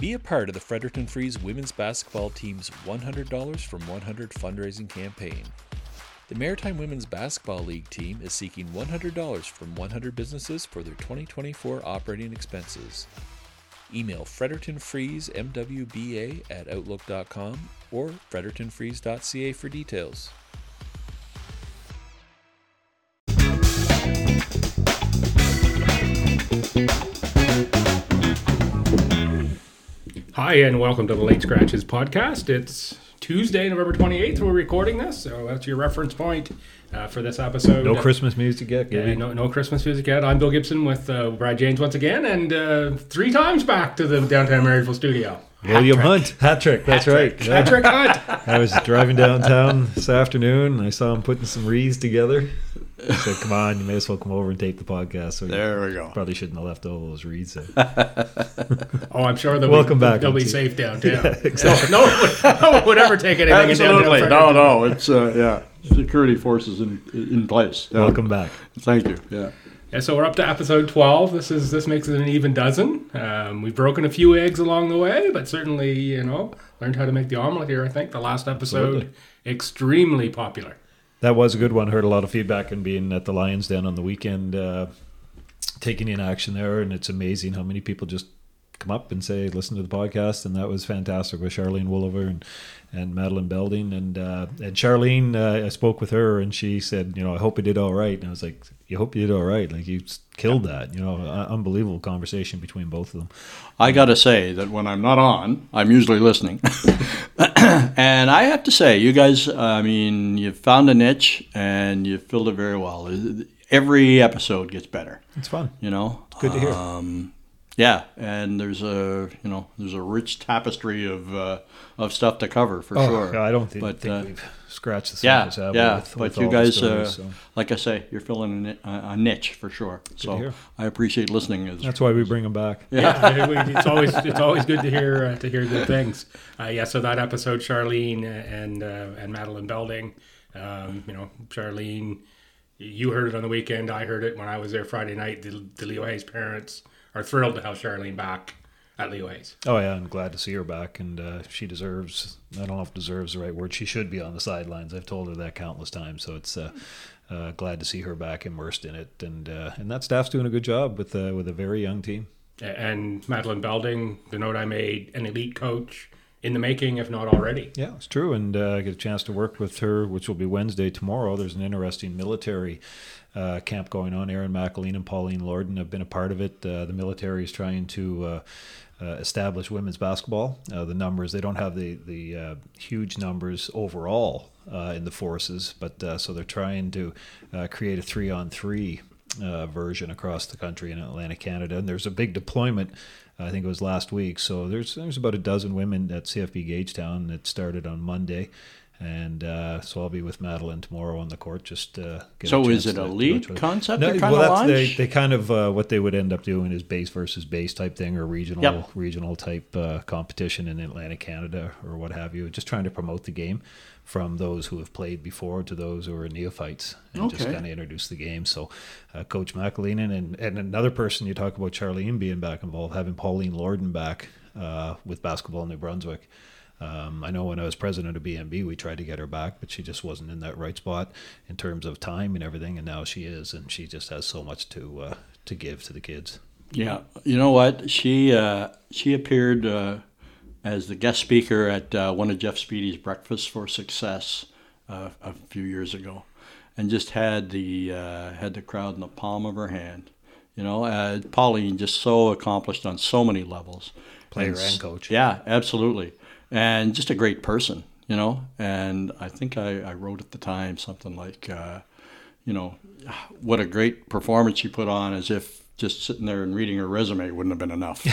Be a part of the Fredericton Freeze women's basketball team's $100 from 100 fundraising campaign. The Maritime Women's Basketball League team is seeking $100 from 100 businesses for their 2024 operating expenses. Email frederictonfreezemwba at outlook.com or frederictonfreeze.ca for details. Hi, and welcome to the Late Scratches podcast. It's Tuesday, November 28th. We're recording this, so that's your reference point uh, for this episode. No Christmas music yet, Yeah, no, no Christmas music yet. I'm Bill Gibson with uh, Brad Janes once again, and uh, three times back to the downtown Marysville studio. William Hunt, hat trick. That's right. Yeah. trick Hunt. I was driving downtown this afternoon. And I saw him putting some wreaths together. I said, "Come on, you may as well come over and tape the podcast." So you There we go. probably shouldn't have left all those wreaths. there. Oh, I'm sure they'll Welcome be, back, They'll be Humpty. safe downtown. Yeah, exactly. no, no, one would, no one would ever take anything in downtown Absolutely. No, no. It's uh, yeah. Security forces in in place. Yeah. Welcome back. Thank you. Yeah. Yeah, so we're up to episode 12. This is this makes it an even dozen. Um, we've broken a few eggs along the way, but certainly, you know, learned how to make the omelet here, I think. The last episode, Absolutely. extremely popular. That was a good one. Heard a lot of feedback and being at the Lions Den on the weekend, uh, taking in action there, and it's amazing how many people just come up and say, "Listen to the podcast," and that was fantastic with Charlene Wooliver and and Madeline Belding and uh, and Charlene. Uh, I spoke with her, and she said, "You know, I hope you did all right." And I was like, "You hope you did all right? Like you killed that." You know, uh, unbelievable conversation between both of them. I got to say that when I'm not on, I'm usually listening. and I have to say, you guys, I mean, you found a niche and you filled it very well. Every episode gets better, It's fun. you know? it's Good to hear. Um, yeah, and there's a you know there's a rich tapestry of uh, of stuff to cover for sure. Yeah, I don't thi- But, think uh, we've scratched the Yeah, surface. we, yeah, with- but with you guys, stories, uh, so. like I say, you're filling a, niche for sure. to So. I appreciate listening. As, That's why we bring them back. Yeah, we- it's always it's always good to hear uh, to hear good things. Uh, yeah, so that episode, Charlene and uh, and Madeline Belding, um, you know, Charlene, you heard it on the weekend. I heard it when I was there Friday night. The, the Leo Hayes parents are thrilled to have Charlene back at Leo Hayes. Oh yeah, I'm glad to see her back, and uh, she deserves. I don't know if deserves the right word. She should be on the sidelines. I've told her that countless times. So it's uh, uh, glad to see her back immersed in it, and uh, and that staff's doing a good job with uh, with a very young team. And Madeline Belding, the note I made, an elite coach in the making, if not already. Yeah, it's true, and uh, I get a chance to work with her, which will be Wednesday tomorrow. There's an interesting military uh, camp going on. Aaron McAleen and Pauline Lorden have been a part of it. Uh, the military is trying to. Uh, uh, establish women's basketball. Uh, the numbers they don't have the the uh, huge numbers overall uh, in the forces, but so they're trying to create a three on three version across the country in Atlantic Canada. And there's a big deployment. I think it was last week. So there's there's about a dozen women at CFB Gagetown that started on Monday. And uh, so I'll be with Madeline tomorrow on the court. Just uh, get So is it a league concept No, well, that's they, they kind of uh, what they would end up doing is base versus base type thing or regional Yep. regional type uh, competition in Atlantic Canada or what have you. Just trying to promote the game from those who have played before to those who are neophytes and just kind of introduce the game. So, uh, Coach McAleenan and, and another person you talk about Charlene being back involved, having Pauline Lorden back uh, with Basketball in New Brunswick. Um, I know when I was president of BNB, we tried to get her back, but she just wasn't in that right spot in terms of time and everything. And now she is, and she just has so much to uh, to give to the kids. Yeah, you know what? She uh, she appeared uh, as the guest speaker at uh, one of Jeff Speedy's Breakfast for Success uh, a few years ago, and just had the uh, had the crowd in the palm of her hand. You know, uh, Pauline just so accomplished on so many levels. Player s- and coach. Yeah, absolutely, and just a great person. You know, and I think I, I wrote at the time something like, uh, you know, what a great performance she put on, as if just sitting there and reading her resume wouldn't have been enough.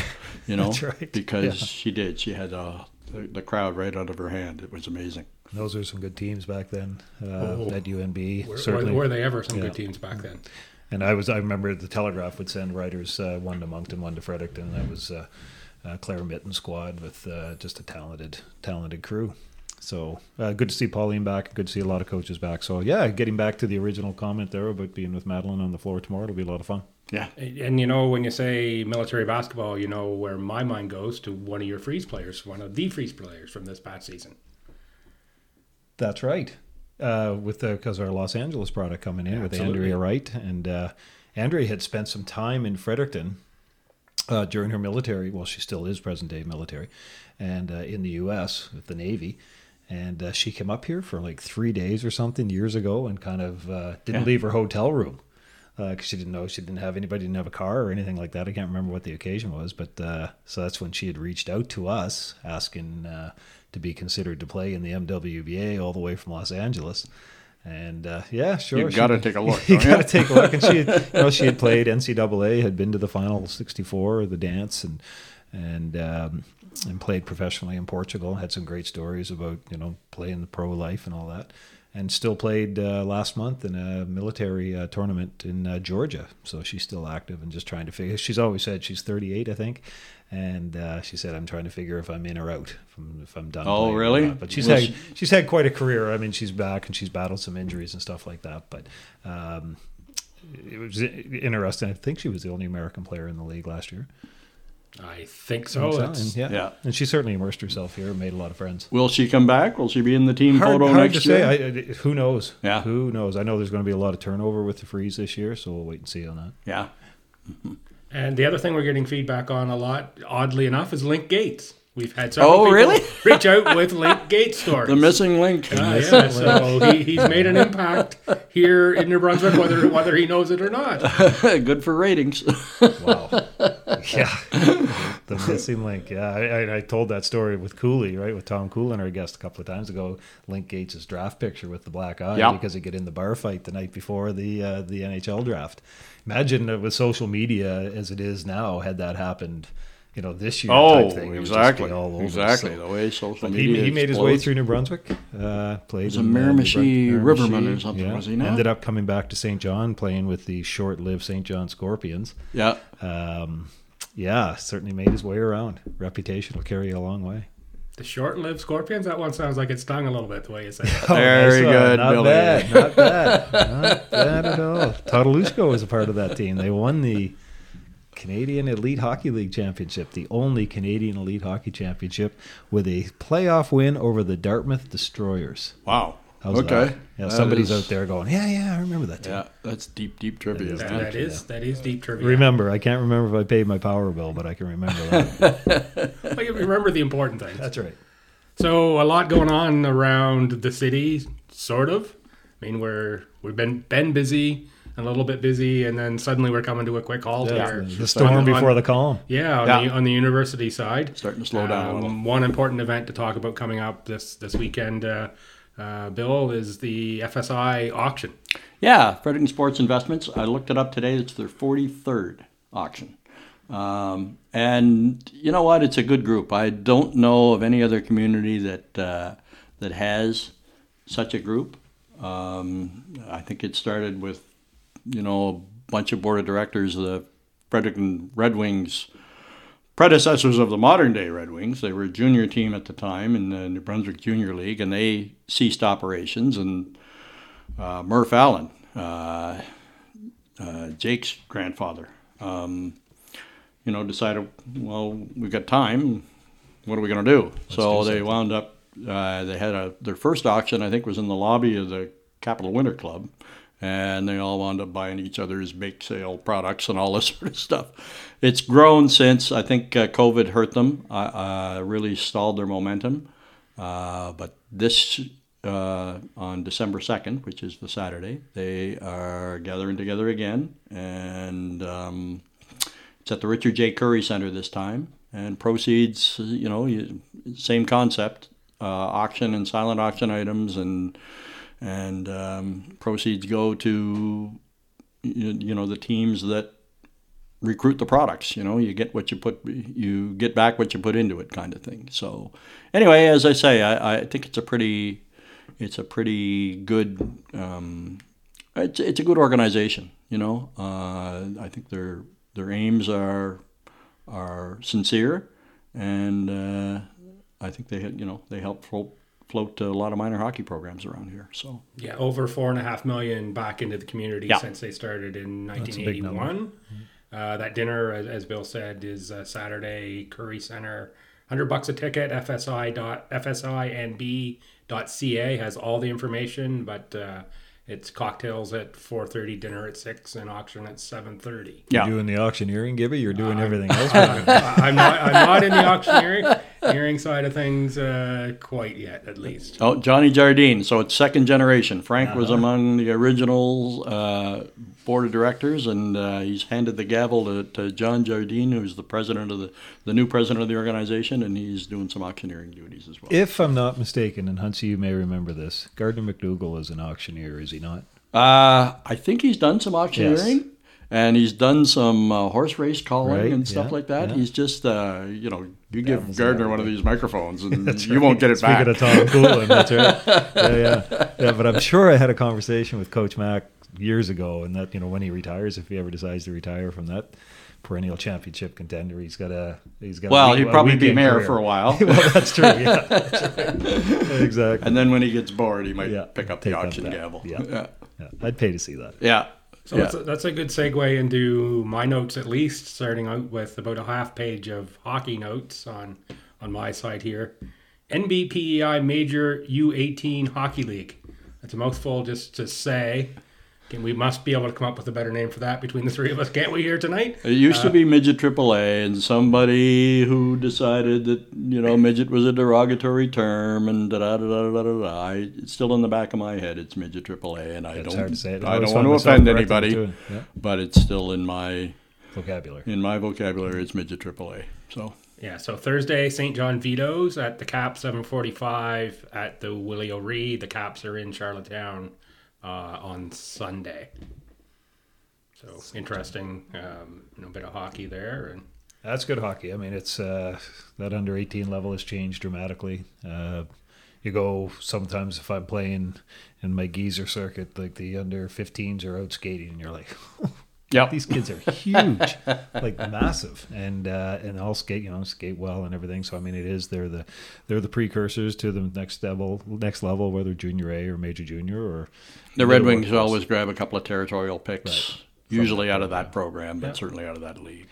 You know, That's right. because Yeah. she did. She had uh, the, the crowd right out of her hand. It was amazing. Those are some good teams back then uh, Oh. at UNB. Were, certainly. were, were they ever some Yeah. good teams back then? And I was I remember the Telegraph would send writers uh, one to Moncton, one to Fredericton. That was uh, uh, Claire Mitten squad with uh, just a talented talented crew. so uh, good to see Pauline back. Good to see a lot of coaches back. So yeah, getting back to the original comment there about being with Madeline on the floor tomorrow, it'll be a lot of fun. Yeah. And you know, when you say military basketball, you know where my mind goes to one of your freeze players, one of the freeze players from this past season. That's right. Uh, with because our Los Angeles product coming in with Absolutely. Andrea Wright and uh, Andrea had spent some time in Fredericton uh, during her military. Well, she still is present day military, and uh, in the U.S. with the Navy. And uh, she came up here for like three days or something years ago, and kind of uh, didn't Yeah. leave her hotel room because she didn't know she didn't have anybody, didn't have a car or anything like that. I can't remember what the occasion was, but uh, so that's when she had reached out to us asking uh, to be considered to play in the MWBA all the way from Los Angeles. And uh, yeah, sure, You got to take a look. you got to take a look. And she, had, you know, she had played NCAA, had been to the final 64 the dance, and and um, and played professionally in Portugal. Had some great stories about you know playing the pro life and all that. And still played uh, last month in a military uh, tournament in uh, Georgia. So she's still active and just trying to figure. She's always said she's 38, I think, and uh, she said I'm trying to figure if I'm in or out, if I'm, if I'm done. Oh, really? But she's Well, had she- she's had quite a career. I mean, she's back and she's battled some injuries and stuff like that. But um, it was interesting. I think she was the only American player in the league last year. I think so. So, and, yeah. Yeah. and she certainly immersed herself here and made a lot of friends. Will she come back? Will she be in the team Hard, photo hard next to year? I, I- who knows? Yeah. Who knows? I know there's going to be a lot of turnover with the freeze this year, so we'll wait and see on that. yeah. And the other thing we're getting feedback on a lot, oddly enough, is Link Gaetz. We've had several Oh, people really? reach out with Link Gaetz stories. The missing link. Ah, yeah, so he, he's made an impact here in New Brunswick, whether whether he knows it or not. Good for ratings. Wow. yeah. The missing link. Yeah. I, I, I told that story with Cooley, right? With Tom Coolin, our guest, a couple of times ago. Link Gaetz' draft picture with the black eye Yeah. because he get in the bar fight the night before the uh, the NHL draft. Imagine uh, with social media as it is now, had that happened, you know, this year Oh, type thing. it would just be exactly. all over. Exactly. So- The way social media he, he made his way through New Brunswick. Uh, played was a uh, Miramichi Riverman or something, yeah. was he not? Ended up coming back to St. John, playing with the short-lived St. John Scorpions. Yeah. Um, yeah, certainly made his way around. Reputation will carry you a long way. The short-lived Scorpions. That one sounds like it stung a little bit the way you said it. Very one. good, Not Billy. bad. Not bad. Not bad at all. Totalushko was a part of that team. They won the Canadian Elite Hockey League Championship, the only Canadian Elite Hockey Championship, with a playoff win over the Dartmouth Destroyers. Wow. How's okay. that? Yeah, That somebody's is- out there going, yeah, yeah, I remember that team. Yeah, that's deep, deep trivia. is That, isn't it? that is that is deep trivia. Remember, I can't remember if I paid my power bill, but I can remember that. But you remember the important things. That's right. So a lot going on around the city, sort of. I mean, we're we've been been busy, a little bit busy, and then suddenly we're coming to a quick halt Yeah, here. the storm On- before on- the calm. Yeah, on, Yeah. The, on the university side. Starting to slow down a little. Um, one important event to talk about coming up this this weekend, uh, uh, Bill, is the FSI auction. Yeah, Fredericton Sports Investments. I looked it up today. It's their 43rd auction. Um, and you know what? It's a good group. I don't know of any other community that uh, that has such a group. Um, I think it started with you know a bunch of board of directors of the Fredericton Red Wings predecessors of the modern day Red Wings. They were a junior team at the time in the New Brunswick Junior League, and they ceased operations. And uh, Murph Allen, uh, uh, Jake's grandfather, um, you know, decided, well, we've got time. What are we going to do? so do they wound up. Uh, they had a their first auction. I think was in the lobby of the Capital Winter Club, and they all wound up buying each other's bake sale products and all this sort of stuff. It's grown since I think uh, COVID hurt them, uh, uh, really stalled their momentum. Uh, but this uh, on December 2nd, which is the Saturday, they are gathering together again. And um, it's at the Richard J. Currie Center this time. And proceeds, you know, same concept uh, auction and silent auction items. And, and um, proceeds go to, you, know, the teams that recruit the products. You know, you get what you put, you get back what you put into it, kind of thing. So, anyway, as I say, I, I think it's a pretty, it's a pretty good, um, it's it's a good organization. You know, uh, I think their their aims are are sincere, and uh, I think they you know they help fol- float a lot of minor hockey programs around here. So Yeah, over four and a half million back into the community Yeah. since they started in a big number. 1981. Uh, that dinner, as, as Bill said, is uh, Saturday Currie Center. Hundred bucks a ticket. FSI dot FSINB.ca has all the information, but uh, it's cocktails at four thirty, dinner at six, and auction at seven thirty. You're yeah, doing the auctioneering, Gibby. You're doing everything else. I'm not. I'm not in the auctioneering hearing side of things uh, quite yet, at least. Oh, Johnny Jardine. So it's second generation. Frank was among the originals. uh, board of directors, and uh, he's handed the gavel to, to John Jardine, who's the president of the the new president of the organization, and he's doing some auctioneering duties as well. if I'm not mistaken, and Huntsy, you may remember this, Gardner McDougall is an auctioneer, is he not? Uh, I think he's done some auctioneering. And he's done some uh, horse race calling Right, and stuff yeah, like that. yeah. He's just, uh, you know, you give Devil's Gardner one of these microphones and you won't get it Speaking back. of Tom Coolin, that's right. Yeah, yeah, yeah. But I'm sure I had a conversation with Coach Mack years ago, and that you know when he retires, if he ever decides to retire from that perennial championship contender, he's got a he's got. a well, week- he'd a probably be mayor career. for a while. well, that's true. Yeah, that's right. exactly. And then when he gets bored, he might Yeah, pick up the auction gavel. Yeah. yeah. Yeah, I'd pay to see that. Yeah. So yeah. that's, a, that's a good segue into my notes, at least, starting out with about a half page of hockey notes on on my side here. NBPEI Major U18 Hockey League. That's a mouthful just to say. And we must be able to come up with a better name for that between the three of us, can't we, here tonight? It used to uh, be midget AAA, and somebody who decided that you know midget was a derogatory term, and da da da da da da. da. It's still in the back of my head. It's midget AAA, and I It's don't. hard to say it. I always don't want to offend anybody, too. Yeah, but it's still in my vocabulary. in my vocabulary. It's midget AAA. So Yeah, so Thursday, St. John Vito's at the Cap, 745 at the Willie O'Ree. The Caps are in Charlottetown uh, on Sunday. So interesting, um, you know, bit of hockey there. And That's good hockey. I mean, it's uh, that under 18 level has changed dramatically. Uh, you go sometimes if I'm playing in my geezer circuit, like the under 15s are out skating, and you're like, yeah, these kids are huge, like massive, and uh, and all skate, you know, skate well and everything. So I mean, it is they're the they're the precursors to the next level, next level, whether junior A or major junior or the Red Wings always grab a couple of territorial picks, Right. usually out of that program, but certainly out of that league.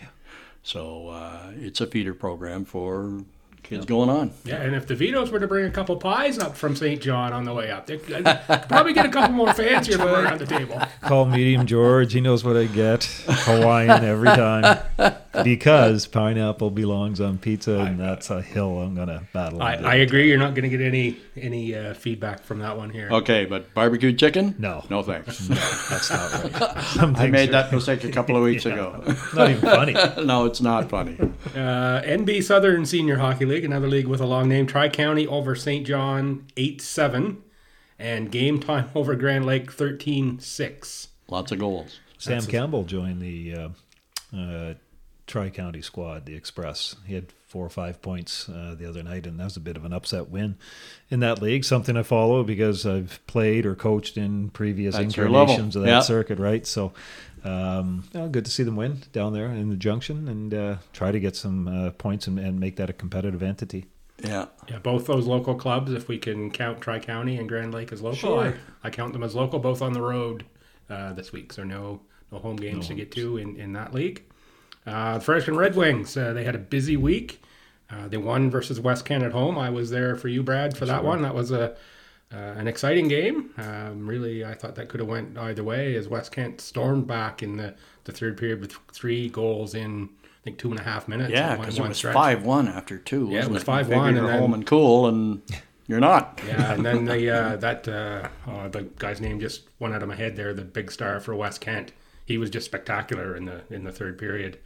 So uh, it's a feeder program for kids going on. yeah, and if the Vitos were to bring a couple pies up from St. John on the way up, they could uh, probably get a couple more fans here from around the table. Call medium George. He knows what I get. Hawaiian every time because pineapple belongs on pizza, and that's a hill I'm gonna battle. I. I agree. You're not going to get any any uh, feedback from that one here. Okay, but barbecue chicken? No. No thanks. that's not right. Some I made that mistake a couple of weeks ago. not even funny. no, it's not funny. Uh, NB Southern Senior Hockey League, another league with a long name. Tri County over St. John 8 7. And game time over Grand Lake 13 6. Lots of goals. Sam Campbell joined the uh, uh, Tri County squad, the Express. He had four or five points uh, the other night, and that was a bit of an upset win in that league. Something I follow because I've played or coached in previous That's incarnations of that Yeah. circuit, right? So, um, well, good to see them win down there in the junction and uh, try to get some uh, points and, and make that a competitive entity. Yeah. Yeah, both those local clubs, if we can count Tri County and Grand Lake as local, I, Sure. I count them as local, both on the road uh, this week. So no no home games to get to in, in that league. Uh, the Freshman Red Wings, uh, they had a busy week. Uh, they won versus West Kent at home. I was there for you, Brad, for that one. That was a uh, an exciting game. Um, really, I thought that could have went either way as West Kent stormed back in the, the third period with three goals in I think two and a half minutes. Yeah, because it was five one after two. Yeah, it was You 5-1 and then- home and cool, and you're not. Yeah, and then the uh, that uh, oh, the guy's name just went out of my head there. The big star for West Kent. He was just spectacular in the in the third period.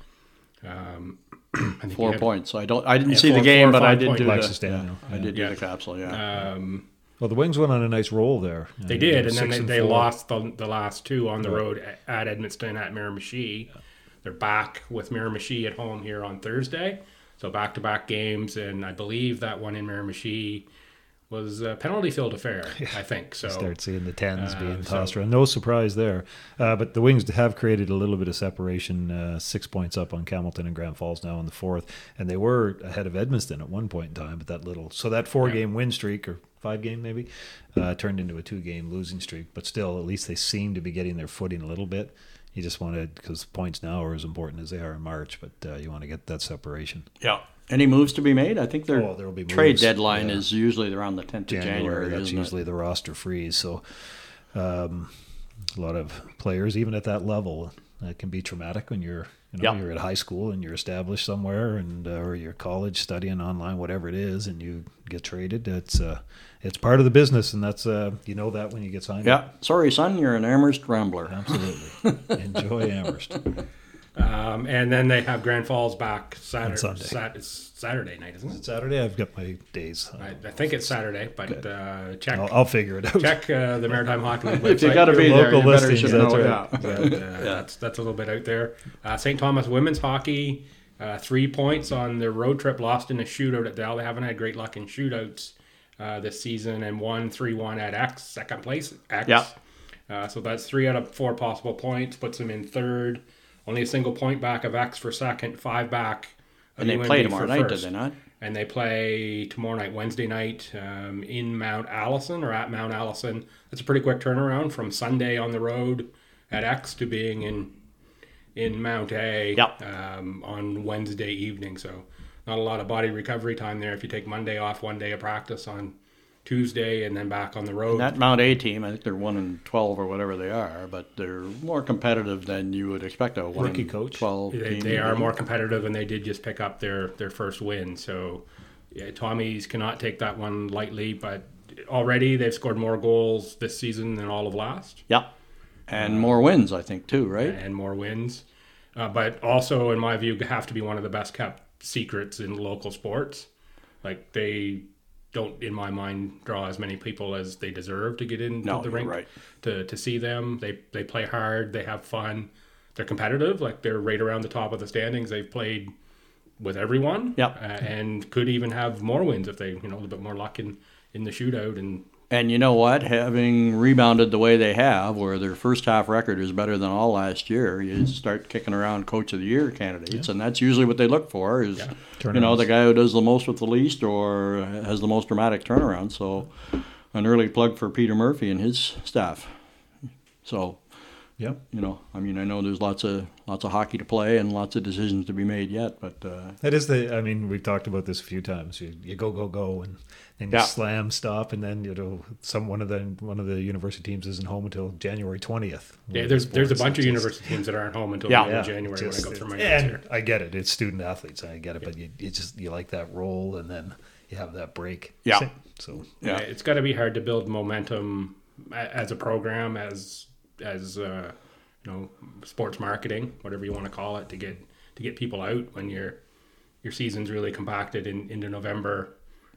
Um, I think Four he had- points. I don't. I didn't Yeah, see four- the game, but I did points. do Alexis the. Daniel, I yeah. did do Yeah. the capsule. Yeah. Um, Well, the Wings went on a nice roll there. they did, and then Six they, they lost the, the last two on the road at, at Edmundston at Miramichi. They're back with Miramichi at home here on Thursday. So back to back games, and I believe that one in Miramichi was a penalty filled affair. I think so. Start seeing the tens Uh, being so- tossed around. No surprise there. Uh, but the Wings have created a little bit of separation, uh, six points up on Hamilton and Grand Falls now in the fourth. And they were ahead of Edmundston at one point in time, but that little. So that four game win streak, or five game maybe, uh, turned into a two game losing streak. But still, at least they seem to be getting their footing a little bit. You just want to because points now are as important as they are in March, but uh, you want to get that separation. Yeah. Any moves to be made? I think their Oh, there'll be trade moves, deadline yeah. is usually around the 10th of January, January. that's isn't it? usually the roster freeze. So um, a lot of players, even at that level, uh, can be traumatic when you're you know Yeah. you're at high school and you're established somewhere and uh, or you're college studying online, whatever it is, and you get traded. It's uh, it's part of the business, and that's uh, you know that when you get signed. Yeah. Sorry, son, you're an Amherst Rambler. absolutely. Enjoy Amherst. Um, and then they have Grand Falls back Saturday. Sunday. Sat- it's Saturday night, isn't it? Saturday, I've got my days. I, I think it's Saturday, but uh, check I'll, I'll figure it out. check uh, the Maritime Hockey League If you got to be there, local you better listings, should that's know. right. Yeah. But, uh, That's that's a little bit out there. Uh, St. Thomas women's hockey, uh, three points on their road trip, lost in a shootout at Dal. They haven't had great luck in shootouts uh, this season, and won three one at X, second place X. Yeah. Uh, so that's three out of four possible points, puts them in third. Only a single point back of X for second, five back. And they play tomorrow night, did they not? And they play tomorrow night, Wednesday night, um, in Mount Allison or at Mount Allison. That's a pretty quick turnaround from Sunday on the road at X to being in in Mount A Yep. um, on Wednesday evening. So not a lot of body recovery time there. If you take Monday off, one day of practice on Tuesday, and then back on the road. That Mount A team, I think they're one and twelve or whatever they are, but they're more competitive than you would expect a one Rookie coach. twelve. They, team they are more competitive, and they did just pick up their their first win. So, yeah, Tommy's cannot take that one lightly. But already they've scored more goals this season than all of last, Yeah, and more wins, I think too, right? and more wins. Uh, but also, in my view, have to be one of the best kept secrets in local sports. Like they don't, in my mind, draw as many people as they deserve to get into No, the rink right. to to see them. They they play hard. They have fun. They're competitive. Like they're right around the top of the standings. They've played with everyone. Yep. Uh, and could even have more wins if they you know a little bit more luck in in the shootout and. And you know what? Having rebounded the way they have, where their first half record is better than all last year, you start kicking around Coach of the Year candidates, and that's usually what they look for is, you know, the guy who does the most with the least or has the most dramatic turnaround. So, an early plug for Peter Murphy and his staff. So, Yeah. you know, I mean, I know there's lots of lots of hockey to play and lots of decisions to be made yet, but uh, That is the. I mean, we've talked about this a few times. You, you go, go, go, and then you Yeah. slam, stop, and then you know some one of the one of the university teams isn't home until January twentieth. Yeah, there's there's a bunch of university teams that aren't home until Yeah. the end of January when I go through my and here. I get it. It's student athletes. I get it, but you, you just you like that roll, and then you have that break. Yeah. So yeah, Yeah, it's got to be hard to build momentum as a program, as as uh, you know, sports marketing, whatever you want to call it, to get to get people out when your your season's really compacted in, into November,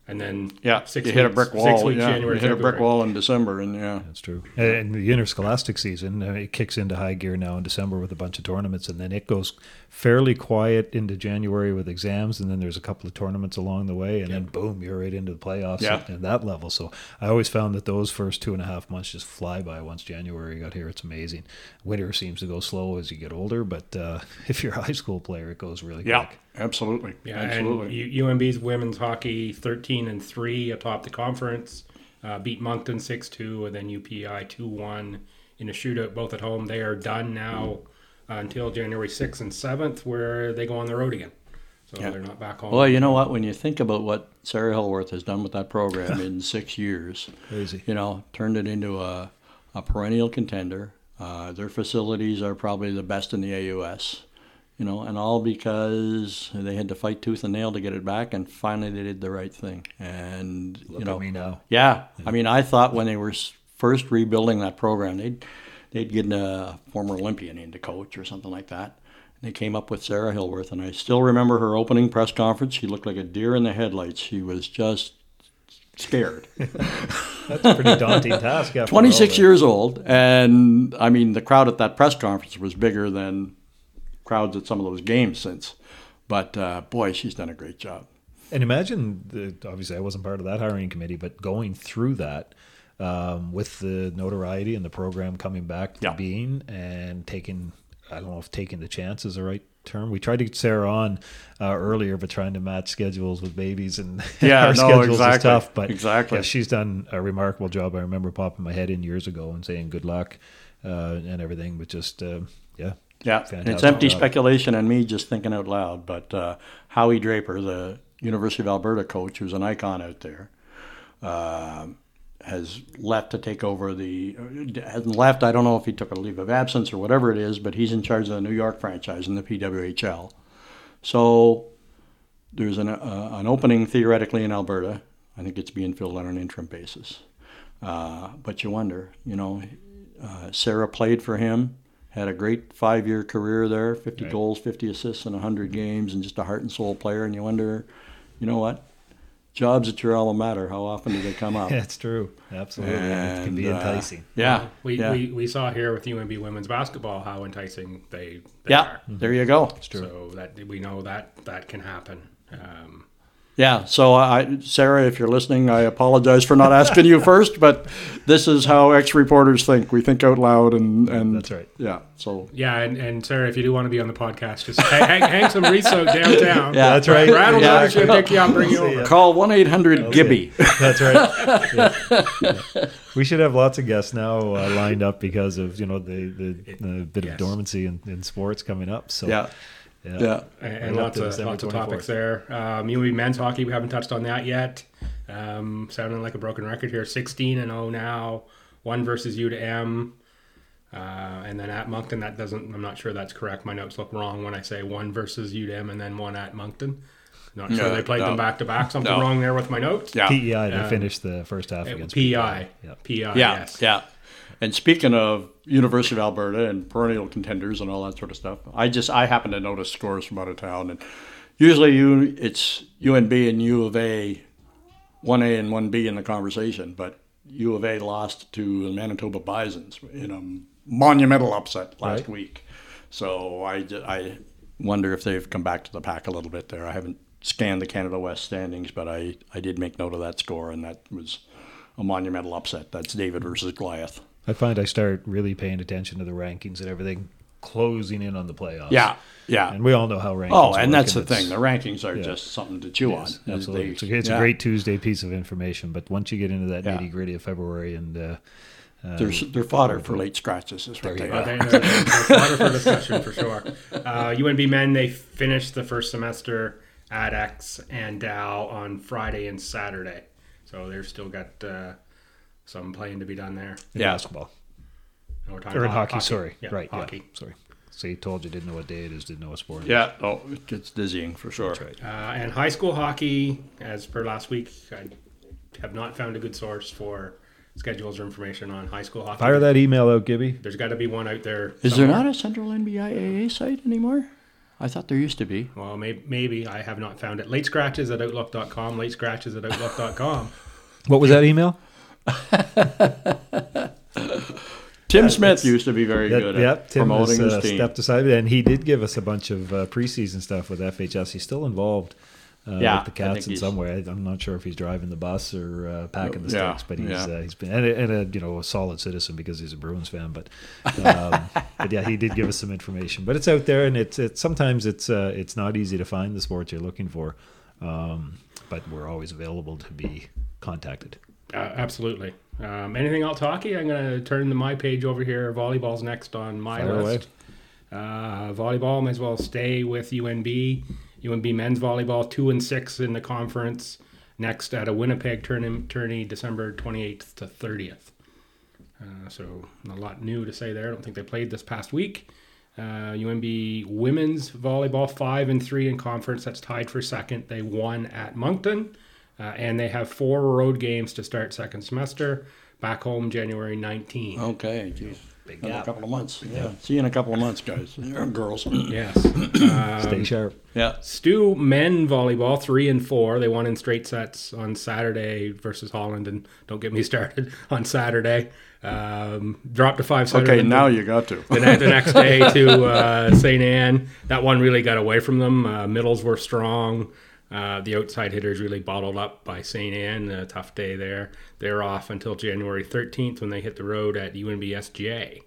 and then yeah, six you hit a brick wall. weeks, yeah, January, you hit a brick wall in December, and yeah. That's true. And the interscholastic season, uh, it kicks into high gear now in December with a bunch of tournaments, and then it goes fairly quiet into January with exams, and then there's a couple of tournaments along the way, and then boom, you're right into the playoffs Yeah. at, at that level. So I always found that those first two and a half months just fly by once January got here. It's amazing. Winter seems to go slow as you get older, but uh, if you're a high school player, it goes really Yeah, quick. Absolutely. Yeah, absolutely. and U- UNB's women's hockey thirteen and three atop the conference, uh, beat Moncton six two, and then UPEI two one in a shootout, both at home. They are done now uh, until January sixth and seventh, where they go on the road again. So Yeah. they're not back home. well, you know what? When you think about what Sarah Hilworth has done with that program in six years, Crazy. you know, turned it into a, a perennial contender. Uh, their facilities are probably the best in the AUS, you know, and all because they had to fight tooth and nail to get it back, and finally they did the right thing. And Look you know, me now. yeah, I mean, I thought when they were first rebuilding that program, they'd they'd get a former Olympian in to coach or something like that. And they came up with Sarah Hilworth, and I still remember her opening press conference. She looked like a deer in the headlights. She was just scared. That's a pretty daunting task. 26 years old, and I mean, the crowd at that press conference was bigger than crowds at some of those games since. But uh, boy, she's done a great job. And imagine, the, obviously, I wasn't part of that hiring committee, but going through that um, with the notoriety and the program coming back to Yeah. being and taking I don't know if taking the chance is the right term. We tried to get Sarah on uh, earlier, but trying to match schedules with babies and Yeah, our no, schedules exactly. is tough. But Exactly. yeah, she's done a remarkable job. I remember popping my head in years ago and saying good luck uh, and everything, but just uh, yeah, Yeah, it's empty speculation and me just thinking out loud. But uh, Howie Draper, the University of Alberta coach, who's an icon out there, uh, has left to take over the. Hasn't left. I don't know if he took a leave of absence or whatever it is, but he's in charge of the New York franchise in the PWHL. So there's an uh, an opening theoretically in Alberta. I think it's being filled on an interim basis. Uh, but you wonder, you know, uh, Sarah played for him, had a great five year career there 50 Right. goals, 50 assists in 100 games, and just a heart and soul player. And you wonder, you know what? Jobs at your alma mater, how often do they come up? That's true, absolutely, and it can be And, uh, enticing. Yeah. We, yeah. we, we saw here with UNB women's basketball how enticing they, they yeah, are. there you go. So that we know that that can happen. Um, Yeah, so I, Sarah, if you're listening, I apologize for not asking you first, but this is how ex reporters think. We think out loud, and, and That's right. Yeah, so yeah, and, and Sarah, if you do want to be on the podcast, just hang, hang, hang some reso downtown. Yeah, That's right. Brad will Yeah. notice you, pick you up, bring you over. call 1 800 Gibby. That's right. Yeah. Yeah. We should have lots of guests now uh, lined up because of you know the the, the bit yes. of dormancy in, in sports coming up. So Yeah, yeah. yeah. And, and lots to of December lots of 24th. topics there. Um, UNB men's hockey, we haven't touched on that yet. Um, sounding like a broken record here. 16 and 0 now. One versus UdeM. Uh, and then at Moncton, that doesn't. I'm not sure that's correct. My notes look wrong when I say one versus UdeM and then one at Moncton. Not sure No, they played no. them back to back. Something No. wrong there with my notes. Yeah. PEI they Um, finished the first half It- against PI. Yeah. PI. Yeah, Yes. yeah. And speaking of University of Alberta and perennial contenders and all that sort of stuff, I just I happen to notice scores from out of town, and usually you it's UNB and U of A, one A and one B in the conversation, but U of A lost to the Manitoba Bisons in a monumental upset last Right. week. So I I wonder if they've come back to the pack a little bit there. I haven't scanned the Canada West standings, but I I did make note of that score, and that was a monumental upset. That's David versus Goliath. I find I start really paying attention to the rankings and everything closing in on the playoffs. Yeah, yeah. And we all know how rankings Oh, and work, that's the thing. The rankings are yeah. just something to chew Yes, on. absolutely. They- it's a, it's yeah. a great Tuesday piece of information, but once you get into that Yeah. nitty gritty of February and uh, uh, They're, they're fodder for late scratches, is what they you Uh, are. they- they're, they're fodder for discussion for sure. Uh, UNB men they finished the first semester at X and Dal on Friday and Saturday, so they've still got uh, some playing to be done there. in Yeah. basketball And we're talking or in about hockey, Sorry, Yeah, right? hockey. Yeah, sorry. See, told you didn't know what day it is. Didn't know what sport. it is. Yeah, oh, it gets dizzying for sure. that's right. Uh, and high school hockey, as per last week, I have not found a good source for schedules or information on high school hockey. Fire that email out, Gibby. There's got to be one out there. Is there not a central NBIAA site anymore? I thought there used to be. Well, maybe, maybe I have not found it. Late scratches at outlook.com. Late scratches at outlook.com. What was that email? Tim Smith used to be very That, good yeah, at Tim promoting has his uh, team. stepped aside, and he did give us a bunch of uh, preseason stuff with FHS. He's still involved uh, Yeah, with the Cats in some way. I'm not sure if he's driving the bus or uh, packing the Yeah, sticks, but he's yeah. uh, he's been and a, and a you know a solid citizen because he's a Bruins fan. But um, but yeah, he did give us some information. But it's out there, and it's it's sometimes it's uh, it's not easy to find the sports you're looking for, um, but we're always available to be contacted. Uh, absolutely. Um, anything else hockey? I'm going to turn to my page over here. Volleyball's next on my Fire list. Uh, volleyball may as well stay with UNB. UNB men's volleyball two and six in the conference. Next at a Winnipeg tourney, tourney December 28th to 30th. Uh, so a lot new to say there. I don't think they played this past week. Uh, UNB women's volleyball five and three in conference. That's tied for second. They won at Moncton, uh, and they have four road games to start second semester. Back home January 19. Okay, geez. Big Another gap. couple of months. Yeah. See you in a couple of months, guys. Girls. Yes. Stay sharp. yeah. Stu men volleyball three and four. They won in straight sets on Saturday versus Holland, and don't get me started on Saturday. Um, dropped to five. Okay, now you got to. the, the next day to uh, St. Anne. That one really got away from them. Uh, middles were strong. Uh, the outside hitters really bottled up by St. Anne. A tough day there. They're off until January 13th when they hit the road at UNBSJ.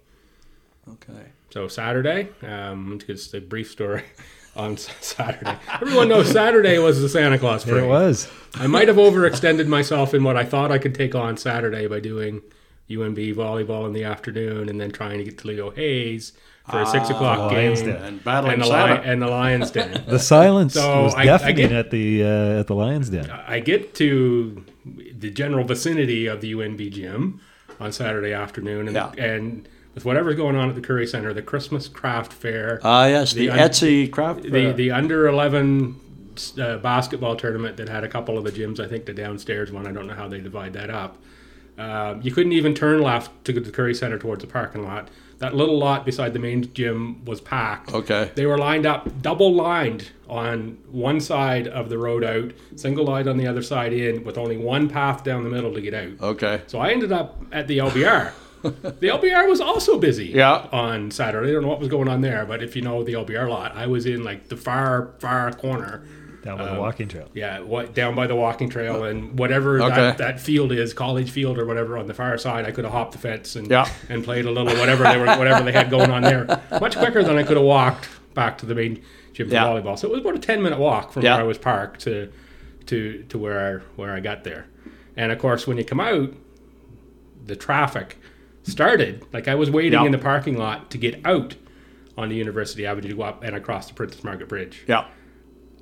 Okay. So Saturday, um, just a brief story on Saturday. Everyone knows Saturday was the Santa Claus parade. It was. I might have overextended myself in what I thought I could take on Saturday by doing UNB volleyball in the afternoon and then trying to get to Leo Hayes for a six o'clock Lions game Den. And battling and the, Santa. Li- and the Lions Den. The silence So was I- I deafening get- at the uh, at the Lions Den. I get to the general vicinity of the UNB gym on Saturday afternoon, and, Yeah. and with whatever's going on at the Currie Center, the Christmas craft fair, Ah, yes, the, The un- Etsy craft. the fair. the under eleven uh, basketball tournament that had a couple of the gyms. I think the downstairs one. I don't know how they divide that up. Uh, you couldn't even turn left to the Currie Center towards the parking lot. That little lot beside the main gym was packed. Okay. They were lined up, double lined on one side of the road out, single lined on the other side in, with only one path down the middle to get out. Okay. So I ended up at the LBR. the LBR was also busy Yeah. on Saturday. I don't know what was going on there, but if you know the LBR lot, I was in like the far, far corner. Um, down by the walking trail. Yeah, what down by the walking trail and whatever Okay. that, that field is, college field or whatever on the far side, I could have hopped the fence and Yeah. and played a little whatever they were whatever they had going on there. Much quicker than I could have walked back to the main gym for Yeah. volleyball. So it was about a ten minute walk from Yeah. where I was parked to to to where I where I got there. And of course when you come out, the traffic started. Like I was waiting Yeah. in the parking lot to get out on the University Avenue to go up and across the Princess Margaret Bridge. Yeah.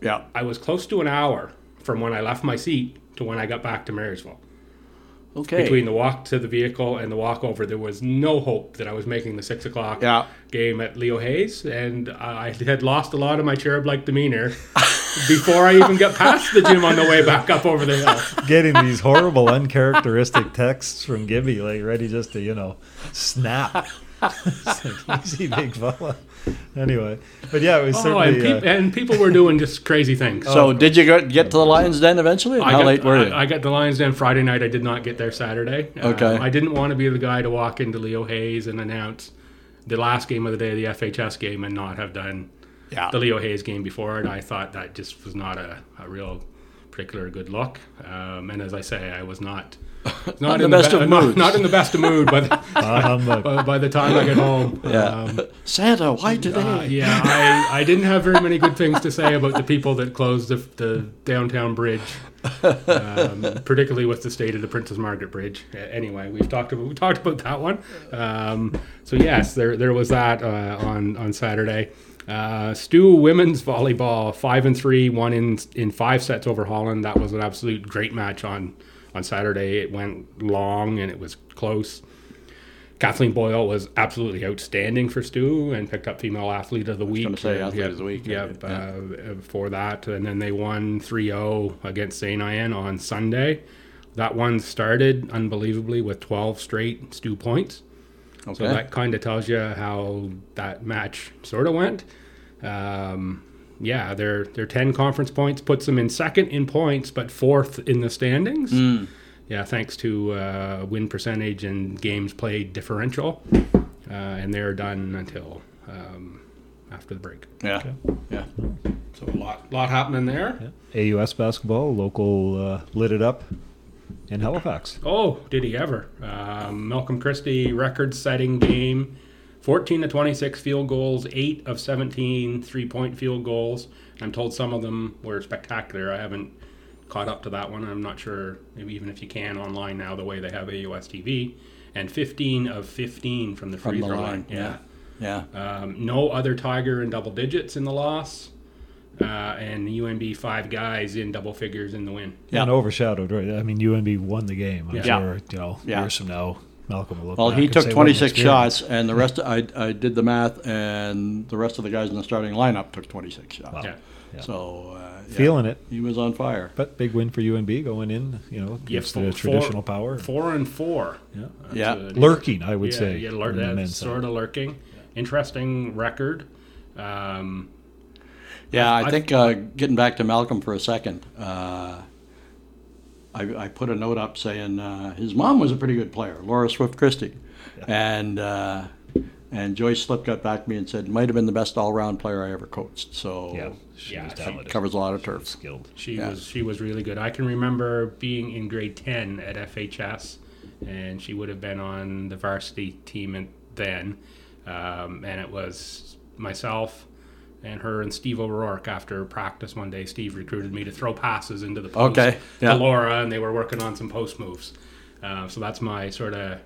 Yeah. I was close to an hour from when I left my seat to when I got back to Marysville. Okay. Between the walk to the vehicle and the walk over, there was no hope that I was making the six o'clock Yeah. game at Leo Hayes, and I had lost a lot of my cherub-like demeanor before I even got past the gym on the way back up over the hill. Getting these horrible, uncharacteristic texts from Gibby, like ready just to, you know, snap. It's like, easy, big fella. Anyway, but yeah, it was Oh, and, peop uh, and people were doing just crazy things. So did you go, get to the Lions Den eventually? I How got, late were you? I, I got the Lions Den Friday night. I did not get there Saturday. Okay. Um, I didn't want to be the guy to walk into Leo Hayes and announce the last game of the day, the FHS game, and not have done yeah. the Leo Hayes game before it. I thought that just was not a, a real particular good look. Um, and as I say, I was not not the in best the of not, moods. not in the best of mood. But uh, by, by the time I get home, Yeah. um, Santa, why today? uh, yeah, I, I didn't have very many good things to say about the people that closed the, the downtown bridge, um, particularly with the state of the Princess Margaret Bridge. Uh, Anyway, we've talked about we talked about that one. Um, so yes, there there was that uh, on on Saturday. Uh, Stu women's volleyball five and three, won in in five sets over Holland. That was an absolute great match on on Saturday. It went long and it was close. Kathleen Boyle was absolutely outstanding for Stu and picked up female athlete of the week. say athlete yeah, of the week, Yeah, yeah. uh, for that. And then they won 3 0 against St. Anne on Sunday. That one started unbelievably with 12 straight Stu points. okay. So that kind of tells you how that match sort of went. Um, yeah, their their 10 conference points puts them in second in points, but fourth in the standings. Mm. Yeah, thanks to uh, win percentage and games played differential, uh, and they're done until um, after the break. yeah. Yeah. So a lot lot happening there. AUS basketball, local uh, lit it up in Halifax. Oh, did he ever? Um, Malcolm Christie record-setting game. 14 to 26 field goals, 8 of 17 three-point field goals. I'm told some of them were spectacular. I haven't caught up to that one. I'm not sure, maybe even if you can online now, the way they have AUS TV. And 15 of 15 from the free throw line. line. Yeah. Yeah. Um, no other Tiger in double digits in the loss. Uh, and the UNB five guys in double figures in the win. Yeah. And overshadowed, right? I mean, UNB won the game. I'm Yeah. sure, you know, Yeah. years from now, Malcolm will look Well, back he and took say, what an 26 experience. shots, and the rest. I I did the math, and the rest of the guys in the starting lineup took 26 shots. Wow. Yeah. Yeah. So uh, yeah, Feeling it. he was on fire. But big win for UNB going in, you know, Yeah, gives the traditional power. Four and four. Yeah. That's Yeah. a- Lurking, I would yeah, say. Yeah, lur- on the that's side. sort of lurking. Interesting record. Um, Yeah, I I- think uh, getting back to Malcolm for a second, uh, I, I put a note up saying uh, his mom was a pretty good player, Laura Swift Christie, and uh, and Joyce Slip got back to me and said might have been the best all round player I ever coached. So Yeah, she Yeah, was she talented. covers a lot of turf. skilled. she Yeah. was she was really good. I can remember being in grade ten at FHS, and she would have been on the varsity team then. um, and it was myself and her and Steve O'Rourke after practice one day. Steve recruited me to throw passes into the post Okay, yeah. to Laura, and they were working on some post moves. Uh, so that's my sort of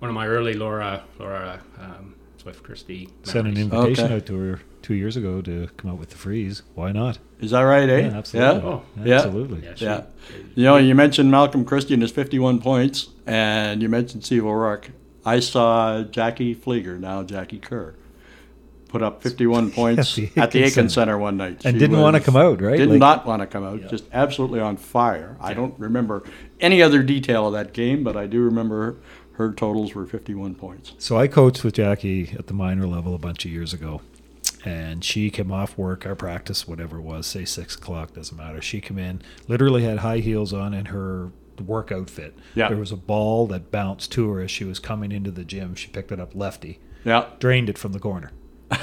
one of my early Laura Laura um, Swift Christie. Sent an invitation Okay. out to her two years ago to come out with the freeze. Why not? Is that right, eh? Yeah, absolutely. Oh, Yeah. Absolutely. Yeah, she- Yeah. You know, you mentioned Malcolm Christie and his 51 points, and you mentioned Steve O'Rourke. I saw Jackie Flieger, now Jackie Kerr, put up 51 points the at the Aitken Center. Center one night. And She didn't want to come out, right? Did Like- not want to come out. Just absolutely on fire. I don't remember any other detail of that game, but I do remember her totals were 51 points. So I coached with Jackie at the minor level a bunch of years ago, and she came off work, our practice, whatever it was, say six o'clock, doesn't matter. She came in, literally had high heels on and her work outfit. Yeah. There was a ball that bounced to her as she was coming into the gym. She picked it up lefty, Yeah. drained it from the corner.